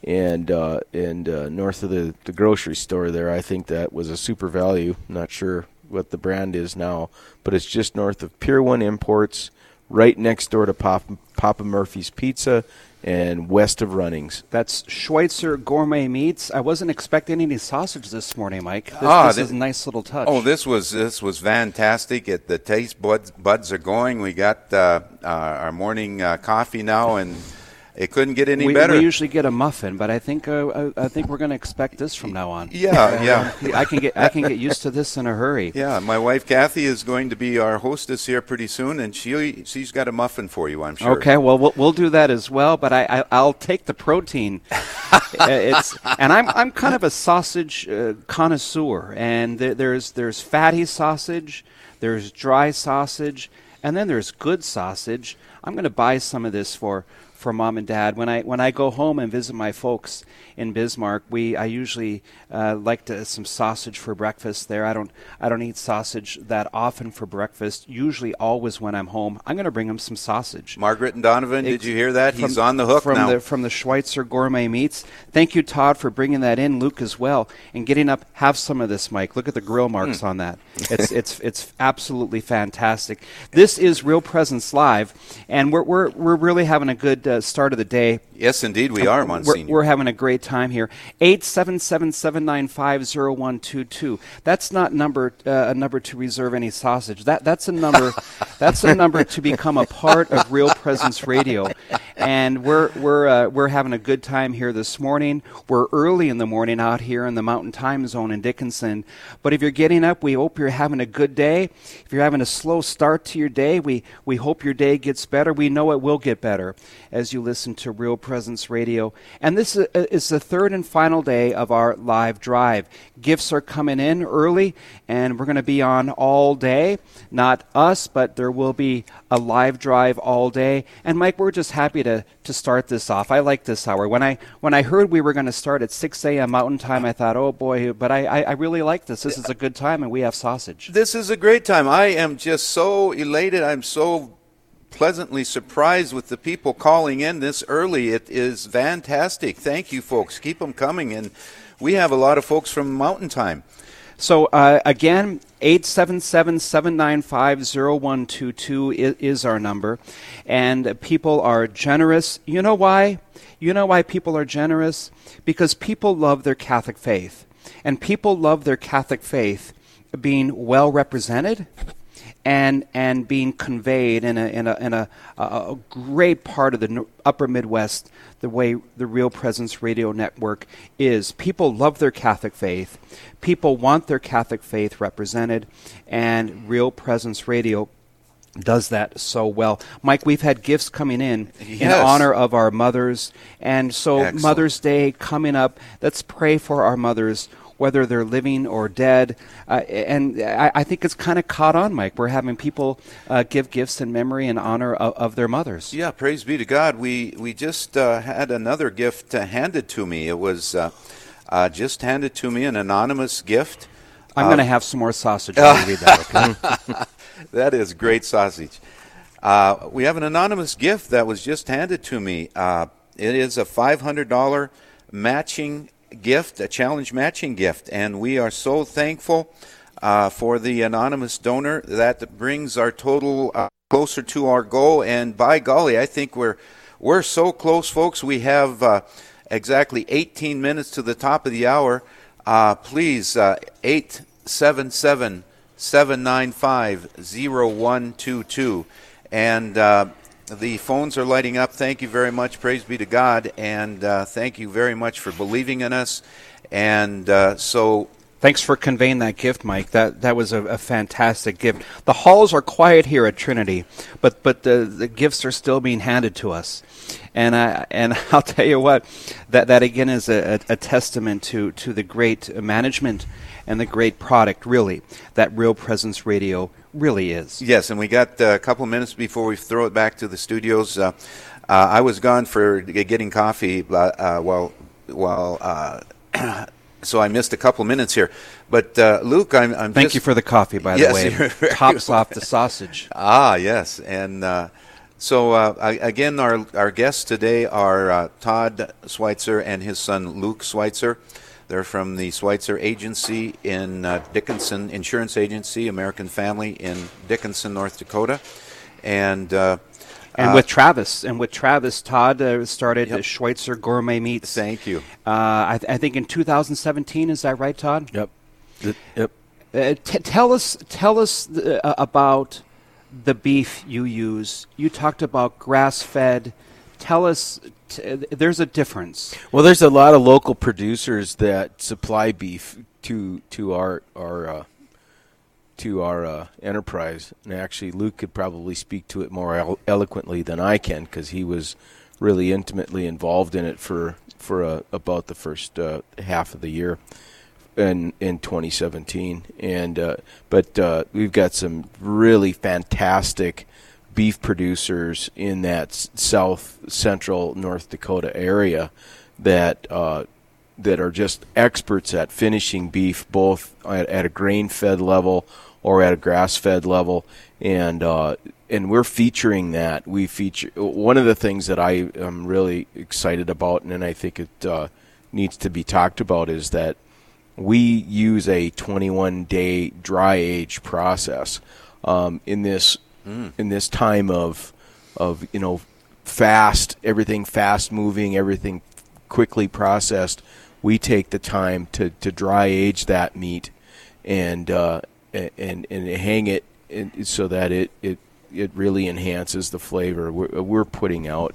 and uh, and uh, north of the the grocery store. There, I think that was a SuperValu. Not sure what the brand is now, but it's just north of Pier One Imports, right next door to Papa, Papa Murphy's Pizza, and west of Runnings. That's Schweitzer Gourmet Meats. I wasn't expecting any sausage this morning, Mike. This, Ah, this thi- is a nice little touch. Oh, this was this was fantastic. It, the taste buds buds are going. We got uh, uh, our morning uh, coffee now, and It couldn't get any we, better. we usually get a muffin, but I think uh, I, I think we're going to expect this from now on. [LAUGHS] yeah, yeah. I can get I can get used to this in a hurry. [LAUGHS] Yeah, my wife Kathy is going to be our hostess here pretty soon, and she she's got a muffin for you, I'm sure. Okay, well, well we'll do that as well, but I, I I'll take the protein. [LAUGHS] Uh, it's and I'm I'm kind of a sausage uh, connoisseur, and there, there's there's fatty sausage, there's dry sausage, and then there's good sausage. I'm going to buy some of this for for mom and dad. When I when I go home and visit my folks in Bismarck, we I usually uh, like to some sausage for breakfast there. I don't I don't eat sausage that often for breakfast. Usually, always when I'm home, I'm going to bring them some sausage. Margaret and Donovan, did you hear that? He's on the hook from now. The, from the Schweitzer Gourmet Meats. Thank you, Todd, for bringing that in. Luke as well, and getting up. Have some of this, Mike. Look at the grill marks Hmm. on that. It's it's it's absolutely fantastic. This is Real Presence Live, and we're we're we're really having a good uh, start of the day. Yes, indeed, we are, We're, we're having a great time here. 877-795-0122. That's not number uh, a number to reserve any sausage. That that's a number [LAUGHS] that's a number to become a part of Real Presence Radio. And we're we're uh, we're having a good time here this morning. We're early in the morning out here in the Mountain Time Zone in Dickinson. But if you're getting up, we hope you're having a good day. If you're having a slow start to your day, we we hope your day gets better. We know it will get better as you listen to Real Presence Radio. And this is, is the third and final day of our live drive. Gifts are coming in early, and we're going to be on all day. Not us, but there will be a live drive all day. And Mike, we're just happy to, to start this off. I like this hour. When I when I heard we were going to start at 6 a.m. Mountain Time, I thought, oh boy, but I, I, I really like this. This is a good time, and we have sausage. This is a great time. I am just so elated. I'm so pleasantly surprised with the people calling in this early. It is fantastic. Thank you, folks. Keep them coming. And we have a lot of folks from Mountain Time. So uh, again, 877-795-0122 is, is our number, and people are generous. You know why? You know why people are generous? Because people love their Catholic faith, and people love their Catholic faith being well represented and and being conveyed in a in a in a, a, great part of the upper Midwest the way the Real Presence Radio Network is. People love their Catholic faith. People want their Catholic faith represented, and Real Presence Radio does that so well. Mike, we've had gifts coming in in honor of our mothers, and so Excellent. Mother's Day coming up. Let's pray for our mothers. Whether they're living or dead, uh, and I, I think it's kind of caught on, Mike. We're having people uh, give gifts in memory and honor of, of their mothers. Yeah, praise be to God. We we just uh, had another gift uh, handed to me. It was uh, uh, just handed to me, an anonymous gift. I'm going to have some more sausage when read that. Okay? [LAUGHS] That is great sausage. Uh, we have an anonymous gift that was just handed to me. Uh, it is a $500 matching gift, a challenge matching gift, and we are so thankful uh, for the anonymous donor. That brings our total uh, closer to our goal, and by golly, I think we're we're so close, folks. We have uh, exactly 18 minutes to the top of the hour. Uh, please, uh, 877 795 0122. And uh, the phones are lighting up. Thank you very much. Praise be to God. And uh, thank you very much for believing in us. And uh, so Thanks for conveying that gift, Mike. That that was a, a fantastic gift. The halls are quiet here at Trinity, but but the, the gifts are still being handed to us, and I and [LAUGHS] I'll tell you what, that that again is a, a, a testament to to the great management and the great product, really, that Real Presence Radio really is. Yes, and we got uh, a couple of minutes before we throw it back to the studios. Uh, uh, I was gone for getting coffee uh, uh, while while. Uh, [CLEARS THROAT] So I missed a couple minutes here, but uh, Luke, I'm, I'm Thank just- you for the coffee, by Yes, the way. [LAUGHS] Tops off the sausage. [LAUGHS] Ah, yes, and uh, so uh, I, again, our our guests today are uh, Todd Schweitzer and his son Luke Schweitzer. They're from the Schweitzer Agency in uh, Dickinson Insurance Agency, American Family in Dickinson, North Dakota, and. Uh, And uh, with Travis, and with Travis, Todd uh, started Yep. uh, Schweitzer Gourmet Meats. Thank you. Uh, I, th- I think in 2017, is that right, Todd? Yep. Yep. Uh, t- tell us, tell us uh, about the beef you use. You talked about grass-fed, tell us. There's a difference. Well, there's a lot of local producers that supply beef to to our our uh, to our uh, enterprise, and actually, Luke could probably speak to it more elo- eloquently than I can because he was really intimately involved in it for for uh, about the first uh, half of the year in in 2017. And uh, but uh, we've got some really fantastic beef producers in that south central North Dakota area that uh, that are just experts at finishing beef, both at, at a grain fed level or at a grass fed level, and uh, and we're featuring that. We feature one of the things that I am really excited about, and I think it uh, needs to be talked about is that we use a 21 day dry age process um, in this in this time of of you know fast everything fast moving everything quickly processed we take the time to, to dry age that meat and uh, and and hang it in, so that it, it it really enhances the flavor we're, we're putting out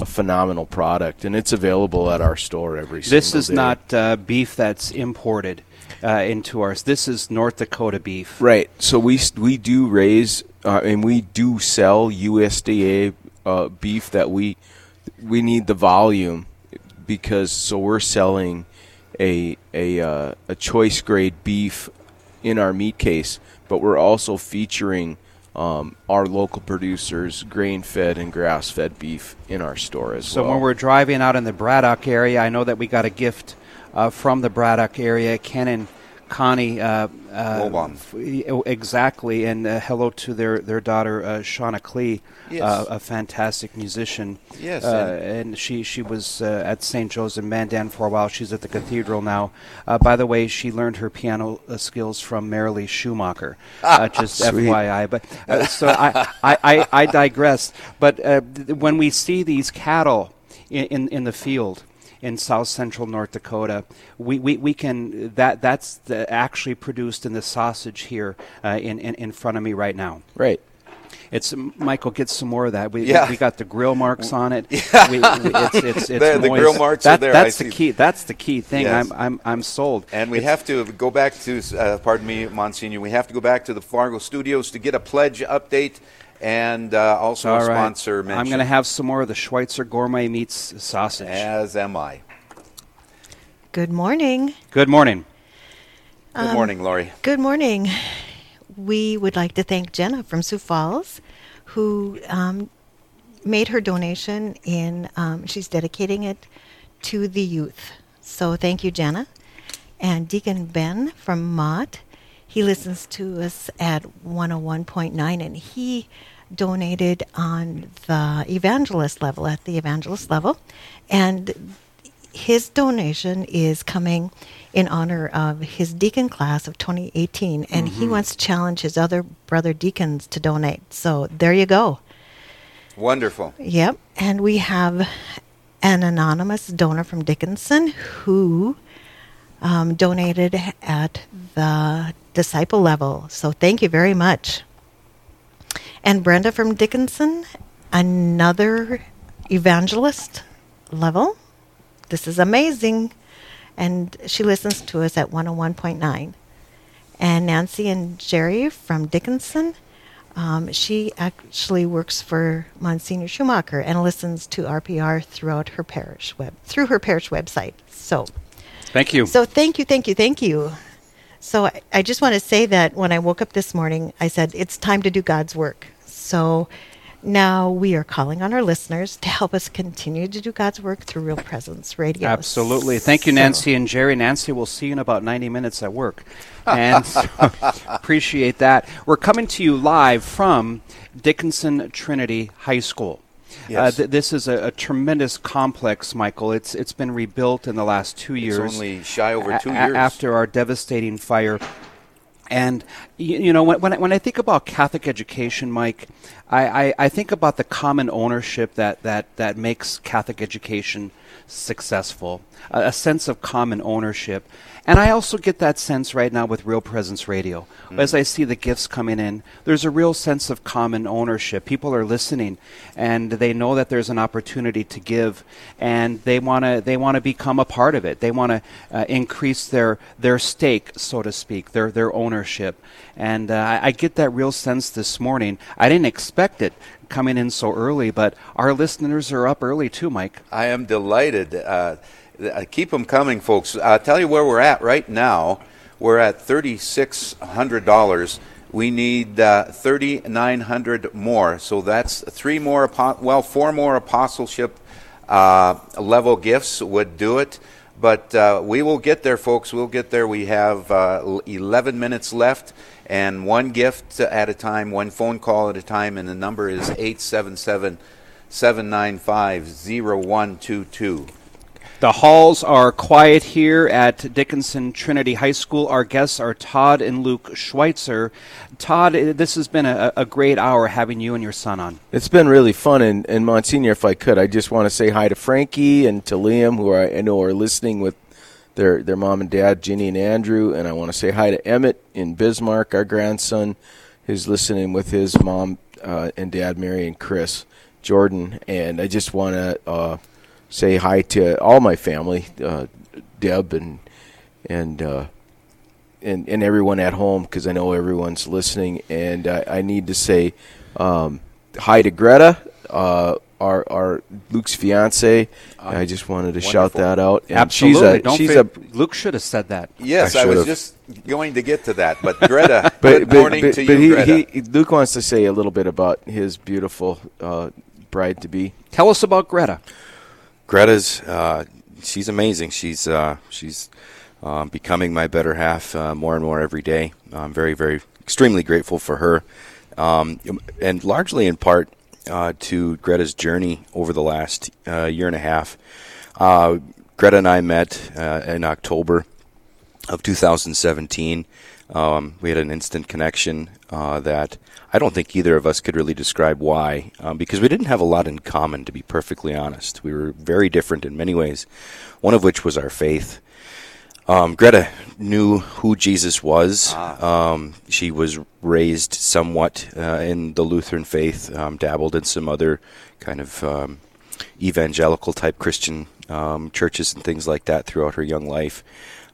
a phenomenal product and it's available at our store every This is day. not uh, beef that's imported uh, into ours. This is North Dakota beef. Right. So we we do raise uh, and we do sell USDA uh, beef that we we need the volume because so we're selling a a uh, a choice grade beef in our meat case, but we're also featuring um, our local producers grain fed and grass fed beef in our store as So well. So when we're driving out in the Braddock area, I know that we got a gift from the Braddock area. Ken and Connie. Uh, uh, oh, exactly. And uh, hello to their, their daughter, uh, Shauna Klee, Yes. uh, a fantastic musician. Yes, Uh, and she, she was uh, at St. Joe's in Mandan for a while. She's at the cathedral now. Uh, by the way, she learned her piano uh, skills from Marilee Schumacher. [LAUGHS] Uh, just. FYI. But uh, so I, I, I, I digress. But uh, th- when we see these cattle in, in, in the field in south central North Dakota, we, we, we can that that's the, actually produced in the sausage here uh, in, in in front of me right now. right. It's Michael. Get some more of that. We Yeah. we got the grill marks on it. Yeah. We, [LAUGHS] it's, it's, it's The- the grill marks That- are there, I That's the see. key. That's the key thing. Yes. I'm I'm I'm sold. And we have to go back to, uh, pardon me, Monsignor, we have to go back to the Fargo studios to get a pledge update and uh, also All a right. sponsor mention. I'm going to have some more of the Schweitzer Gourmet Meats sausage. As am I. Good morning. Good morning. Good Um, morning, Lori. Good morning. We would like to thank Jenna from Sioux Falls, who um, made her donation in, um, she's dedicating it to the youth. So thank you, Jenna. And Deacon Ben from Mott, he listens to us at 101.9 and he donated on the evangelist level, at the evangelist level. And his donation is coming in honor of his deacon class of 2018 and he wants to challenge his other brother deacons to donate. So there you go. Wonderful. yep. And we have an anonymous donor from dickinson who um, donated at the disciple level. So thank you very much and brenda from dickinson another evangelist level this is amazing. And she listens to us at 101.9. And Nancy and Jerry from Dickinson, um, she actually works for Monsignor Schumacher and listens to RPR throughout her parish web through her parish website. So, Thank you. so thank you, thank you, thank you. So I, I just want to say that when I woke up this morning, I said it's time to do God's work. So now we are calling on our listeners to help us continue to do God's work through Real Presence Radio. Absolutely. Thank you, So- Nancy and Jerry. Nancy, we'll see you in about 90 minutes at work. [LAUGHS] And so, [LAUGHS] appreciate that. We're coming to you live from Dickinson Trinity High School. Yes. Uh, th- this is a, a tremendous complex, Michael. It's it's been rebuilt in the last two years. only shy over two a- years. after our devastating fire. And you, you know, when when I, when I think about Catholic education, Mike, I, I, I think about the common ownership that that that makes Catholic education successful, a, a sense of common ownership. And I also get that sense right now with Real Presence Radio. As I see the gifts coming in, there's a real sense of common ownership. People are listening, and they know that there's an opportunity to give, and they want to they want to become a part of it. They want to uh, increase their their stake, so to speak, their their ownership. And uh, I, I get that real sense this morning. I didn't expect it coming in so early, but our listeners are up early too, Mike. I am delighted. Uh, th- uh, keep them coming, folks. I'll tell you where we're at right now. We're at $3,600. We need uh, 3,900 more. So that's three more, well, four more apostleship uh, level gifts would do it. But uh, we will get there, folks. We'll get there. We have uh, 11 minutes left and one gift at a time, one phone call at a time, and the number is 877 795 0122. The halls are quiet here at Dickinson Trinity High School. Our guests are Todd and Luke Schweitzer. Todd, this has been a, a great hour having you and your son on. It's been really fun, and, and Monsignor, if I could, I just want to say hi to Frankie and to Liam, who I, I know are listening with their their mom and dad, Ginny and Andrew, and I want to say hi to Emmett in Bismarck, our grandson, who's listening with his mom uh, and dad, Mary and Chris Jordan, and I just want to uh, say hi to all my family, uh, Deb and and. Uh, and, and everyone at home because I know everyone's listening. And I, I need to say um, hi to Greta, uh, our our Luke's fiance. I just wanted to shout that out. And Absolutely. she's a Don't she's forget- a Luke should have said that. Yes, I I, was just going to get to that. But Greta, [LAUGHS] but, good but, morning but, to but you, he, Greta. he Luke wants to say a little bit about his beautiful uh, bride to be. Tell us about Greta. Greta's uh, she's amazing. She's uh, she's um, becoming my better half uh, more and more every day. I'm very very extremely grateful for her, um, and largely in part uh, to Greta's journey over the last uh, year and a half. Uh, Greta and I met in October of 2017. Um, we had an instant connection that I don't think either of us could really describe why, um, because we didn't have a lot in common, to be perfectly honest. We were very different in many ways, one of which was our faith. Um, Greta knew who Jesus was. Um, she was raised somewhat uh, in the Lutheran faith, um, dabbled in some other kind of um, evangelical type Christian um, churches and things like that throughout her young life.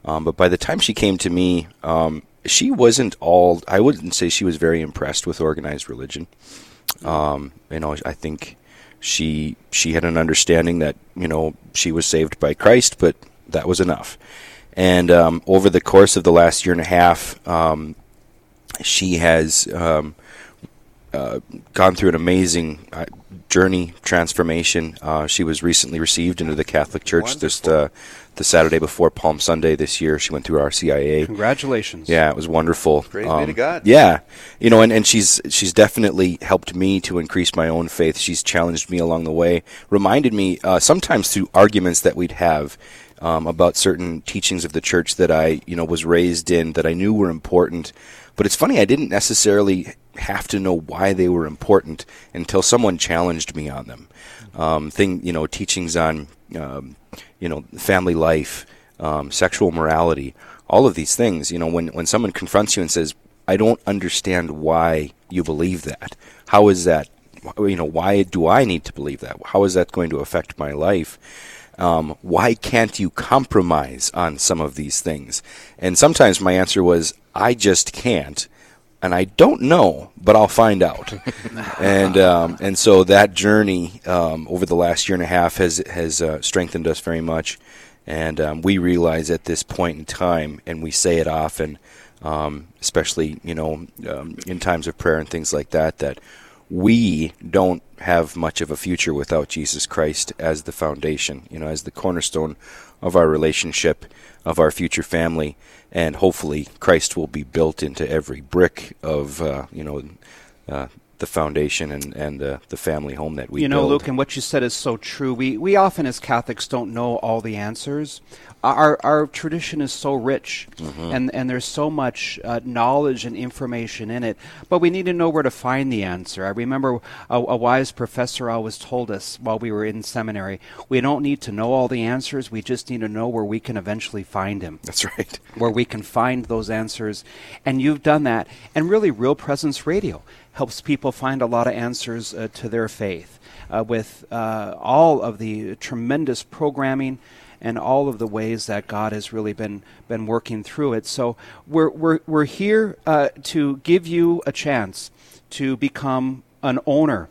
Um, but by the time she came to me, um, she wasn't all. I wouldn't say she was very impressed with organized religion. Um, you know, I think she she had an understanding that you know she was saved by Christ, but that was enough. And um, over the course of the last year and a half, um, she has um, uh, gone through an amazing uh, journey transformation. Uh, she was recently received into the Catholic Church just uh, the Saturday before Palm Sunday this year. She went through RCIA. Congratulations. Yeah, it was wonderful. Praise be to God. Yeah, you know, and, and she's she's definitely helped me to increase my own faith. She's challenged me along the way, reminded me uh, sometimes through arguments that we'd have um, about certain teachings of the church that I you know was raised in that I knew were important. But it's funny, I didn't necessarily have to know why they were important until someone challenged me on them. Um, thing, you know, teachings on, um, you know, family life, um, sexual morality, all of these things. You know, when when someone confronts you and says, "I don't understand why you believe that. How is that? You know, why do I need to believe that? How is that going to affect my life?" um, why can't you compromise on some of these things? And sometimes my answer was, I just can't. And I don't know, but I'll find out. [LAUGHS] and um, and so that journey um, over the last year and a half has has uh, strengthened us very much. And um, we realize at this point in time, and we say it often, um, especially you know um, in times of prayer and things like that, that we don't have much of a future without Jesus Christ as the foundation, you know, as the cornerstone of our relationship, of our future family, and hopefully Christ will be built into every brick of, uh, you know, uh, the foundation and, and the, the family home that we you know, build. Luke, and what you said is so true. We we often as Catholics don't know all the answers. Our our tradition is so rich, and and there's so much uh, knowledge and information in it. But we need to know where to find the answer. I remember a, a wise professor always told us while we were in seminary, we don't need to know all the answers. We just need to know where we can eventually find him That's right. where we can find those answers. And you've done that. And really, Real Presence Radio helps people find a lot of answers uh, to their faith uh, with uh, all of the tremendous programming and all of the ways that God has really been been working through it. So we're we're we're here uh, to give you a chance to become an owner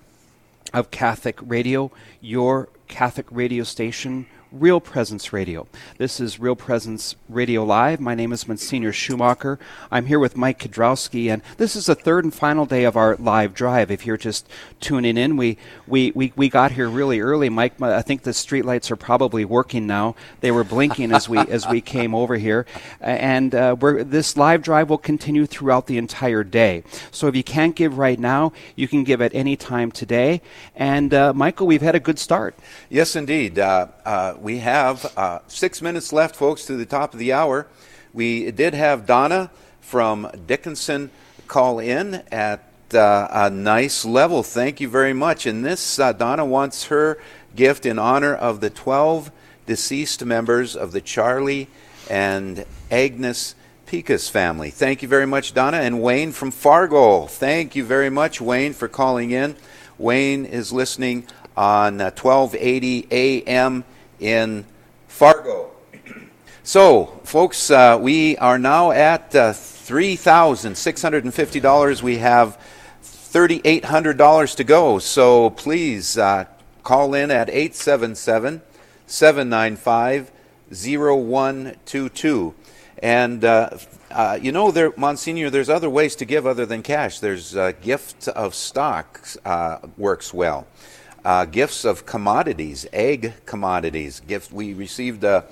of Catholic Radio, your Catholic radio station, Real Presence Radio. This is Real Presence Radio Live. My name is Monsignor Schumacher. I'm here with Mike Kudrowski, and this is the third and final day of our live drive. If you're just tuning in, we, we, we, we got here really early. Mike, I think the streetlights are probably working now. They were blinking as we as we came over here, and uh, this live drive will continue throughout the entire day. So if you can't give right now, you can give at any time today. And uh, Michael, we've had a good start. Yes, indeed. Uh, uh, we have uh, six minutes left, folks, to the top of the hour. We did have Donna from Dickinson call in at uh, a nice level. Thank you very much. And this, uh, Donna wants her gift in honor of the 12 deceased members of the Charlie and Agnes Picas family. Thank you very much, Donna. And Wayne from Fargo. Thank you very much, Wayne, for calling in. Wayne is listening on uh, 1280 AM in Fargo. So, folks, uh, we are now at uh, $3,650. We have $3,800 to go. So please uh, call in at 877 795 0122. And, uh, uh, you know, there, Monsignor, there's other ways to give other than cash. There's uh, gift of stock uh, works well. Uh, gifts of commodities, egg commodities. Gift. We received a,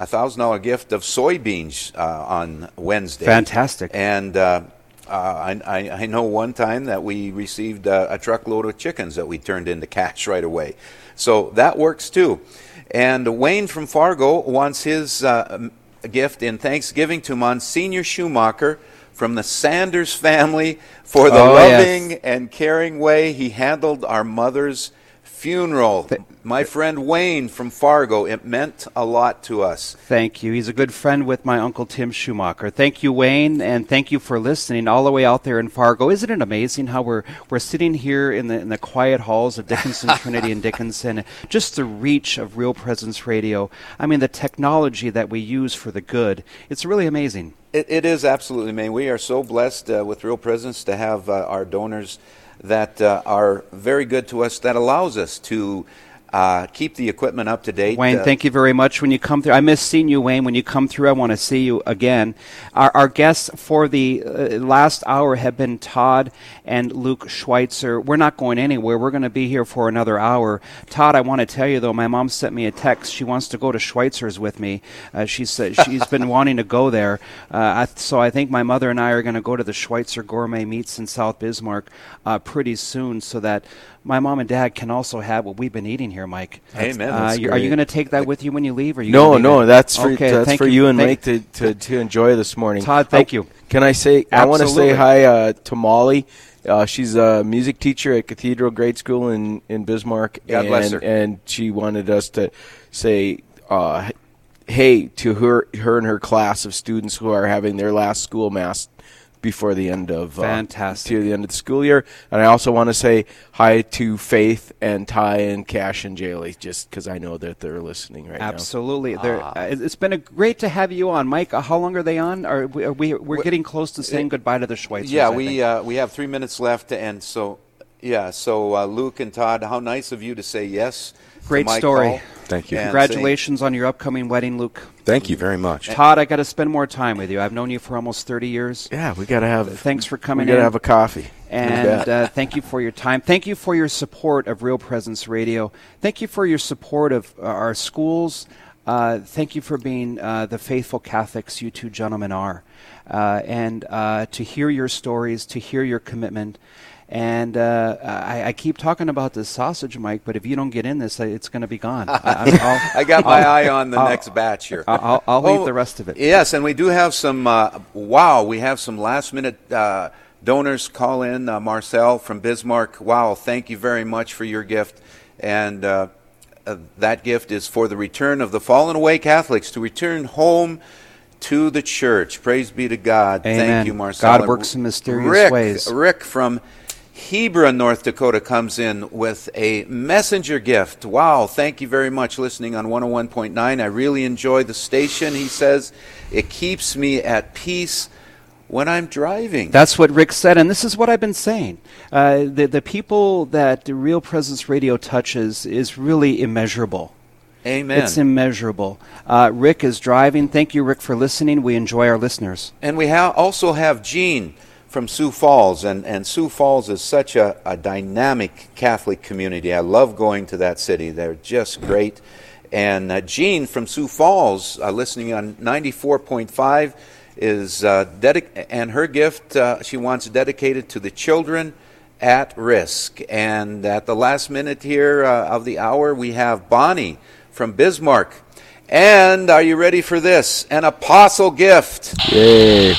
a thousand dollar gift of soybeans uh, on Wednesday. Fantastic. And uh, uh, I, I, I know one time that we received a truckload of chickens that we turned into cash right away. So that works too. And Wayne from Fargo wants his uh, gift in thanksgiving to Monsignor Schumacher from the Sanders family for the Oh, yes. loving and caring way he handled our mother's funeral. My friend Wayne from Fargo, it meant a lot to us. Thank you. He's a good friend with my Uncle Tim Schumacher. Thank you, Wayne, and thank you for listening all the way out there in Fargo. Isn't it amazing how we're we're sitting here in the in the quiet halls of Dickinson [LAUGHS] Trinity and Dickinson, just the reach of Real Presence Radio. I mean, the technology that we use for the good. It's really amazing. It, it is absolutely, man. We are so blessed uh, with Real Presence to have uh, our donors that uh, are very good to us, that allows us to uh, keep the equipment up to date. Wayne, Uh, thank you very much. When you come through, I miss seeing you, Wayne. When you come through, I want to see you again. Our, our guests for the uh, last hour have been Todd and Luke Schweitzer. We're not going anywhere. We're going to be here for another hour. Todd, I want to tell you though, my mom sent me a text. She wants to go to Schweitzer's with me. Uh, she said [LAUGHS] she's been wanting to go there. Uh, I, so I think my mother and I are going to go to the Schweitzer Gourmet Meats in South Bismarck uh, pretty soon, so that my mom and dad can also have what we've been eating here, Mike. Amen. Uh, That's are you going to take that with you when you leave? Or you No, no, it? that's for Okay, that's for you and Thank- Mike to, to, to enjoy this morning. Todd, thank I- you. Can I say I want to say hi uh, to Molly. Uh, she's a music teacher at Cathedral Grade School in, in Bismarck. God and, bless her. And she wanted us to say uh, hey to her her and her class of students who are having their last school mass before the end of uh, Fantastic. to the end of the school year. And I also want to say hi to Faith and Ty and Cash and Jaylee, just because I know that they're listening right now. Absolutely. Uh, it's been a great to have you on, Mike. Uh, how long are they on? Are we, are we we're getting close to saying goodbye to the Schweitzers. yeah, we uh, we have three minutes left, and so yeah, so uh, Luke and Todd, how nice of you to say yes. to Great my story. call. Thank you. And Congratulations on your upcoming wedding, Luke. Thank you very much. Todd, I got to spend more time with you. I've known you for almost 30 years. Yeah, we gotta have. It. Thanks for coming We gotta have a coffee. And uh, thank you for your time. Thank you for your support of Real Presence Radio. Thank you for your support of uh, our schools. Uh, thank you for being uh, the faithful Catholics you two gentlemen are. Uh, and uh, to hear your stories, to hear your commitment. And uh, I, I keep talking about this sausage, Mike, but if you don't get in this, it's going to be gone. [LAUGHS] I, I got my I'll- eye on the I'll- next batch here. I'll, I'll, Oh, leave the rest of it. Yes, and we do have some. Uh, wow, we have some last minute uh, donors call in. Uh, Marcel from Bismarck. Wow, thank you very much for your gift, and uh, uh, that gift is for the return of the fallen away Catholics to return home. To the church. Praise be to God. Amen. Thank you, Marcel. God works in mysterious Rick, ways. Rick from Hebron, North Dakota comes in with a messenger gift. Wow, thank you very much listening on 101.9. I really enjoy the station. He says it keeps me at peace when I'm driving. That's what Rick said, and this is what I've been saying. Uh, the the people that the Real Presence Radio touches is really immeasurable. Amen. It's immeasurable. Uh, Rick is driving. Thank you, Rick, for listening. We enjoy our listeners. And we ha- also have Gene from Sioux Falls, and, and Sioux Falls is such a, a dynamic Catholic community. I love going to that city. They're just great. And uh, Jean from Sioux Falls, uh, listening on 94.5, is uh, dedic- and her gift uh, she wants dedicated to the children at risk. And at the last minute here uh, of the hour, we have Bonnie from Bismarck. And are you ready for this? An apostle gift. Yay.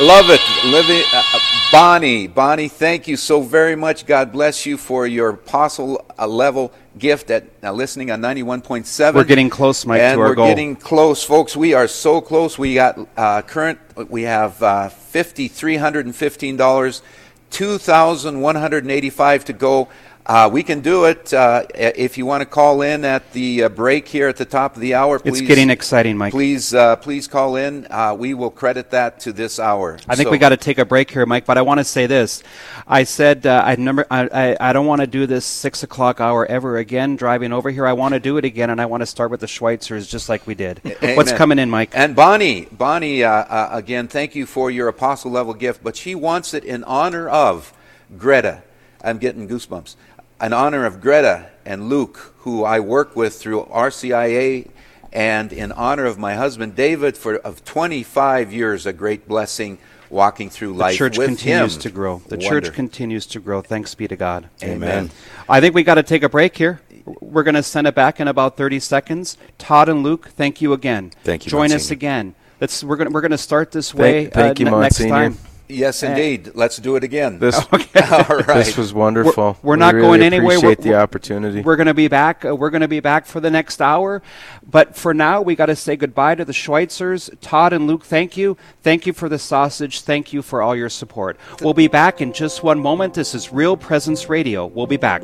Love it, Living, uh, uh, Bonnie. Bonnie, thank you so very much. God bless you for your apostle uh, level gift at uh, listening on ninety one point seven. We're getting close, Mike, and to our we're goal. getting close, folks. We are so close. We got uh, current. We have uh, fifty three hundred and fifteen dollars, two thousand one hundred and eighty five to go. Uh, we can do it uh, if you want to call in at the uh, break here at the top of the hour. Please, It's getting exciting, Mike. Please, uh, please call in. Uh, we will credit that to this hour. I think So- we got to take a break here, Mike. But I want to say this: I said uh, I number I, I, I don't want to do this six o'clock hour ever again. Driving over here, I want to do it again, and I want to start with the Schweitzers just like we did. What's coming in, Mike? And Bonnie, Bonnie, uh, uh, again, thank you for your apostle level gift, but she wants it in honor of Greta. I'm getting goosebumps. In honor of Greta and Luke, who I work with through RCIA, and in honor of my husband David for of 25 years, a great blessing walking through life. The church continues him. to grow. The Wonder. church continues to grow. Thanks be to God. Amen. I think we got to take a break here. We're going to send it back in about 30 seconds. Todd and Luke, thank you again. Thank you, Join us again. Let's, we're going we're going to start this way Thank, thank uh, you, ne- next Monsignor. time. Yes, indeed. Let's do it again. This, [LAUGHS] All [LAUGHS] right. this was wonderful. We're We not really going anywhere. Appreciate We're- the opportunity. We're going to be back. Uh, we're going to be back for the next hour. But for now, we got to say goodbye to the Schweitzers. Todd and Luke, thank you. Thank you for the sausage. Thank you for all your support. We'll be back in just one moment. This is Real Presence Radio. We'll be back.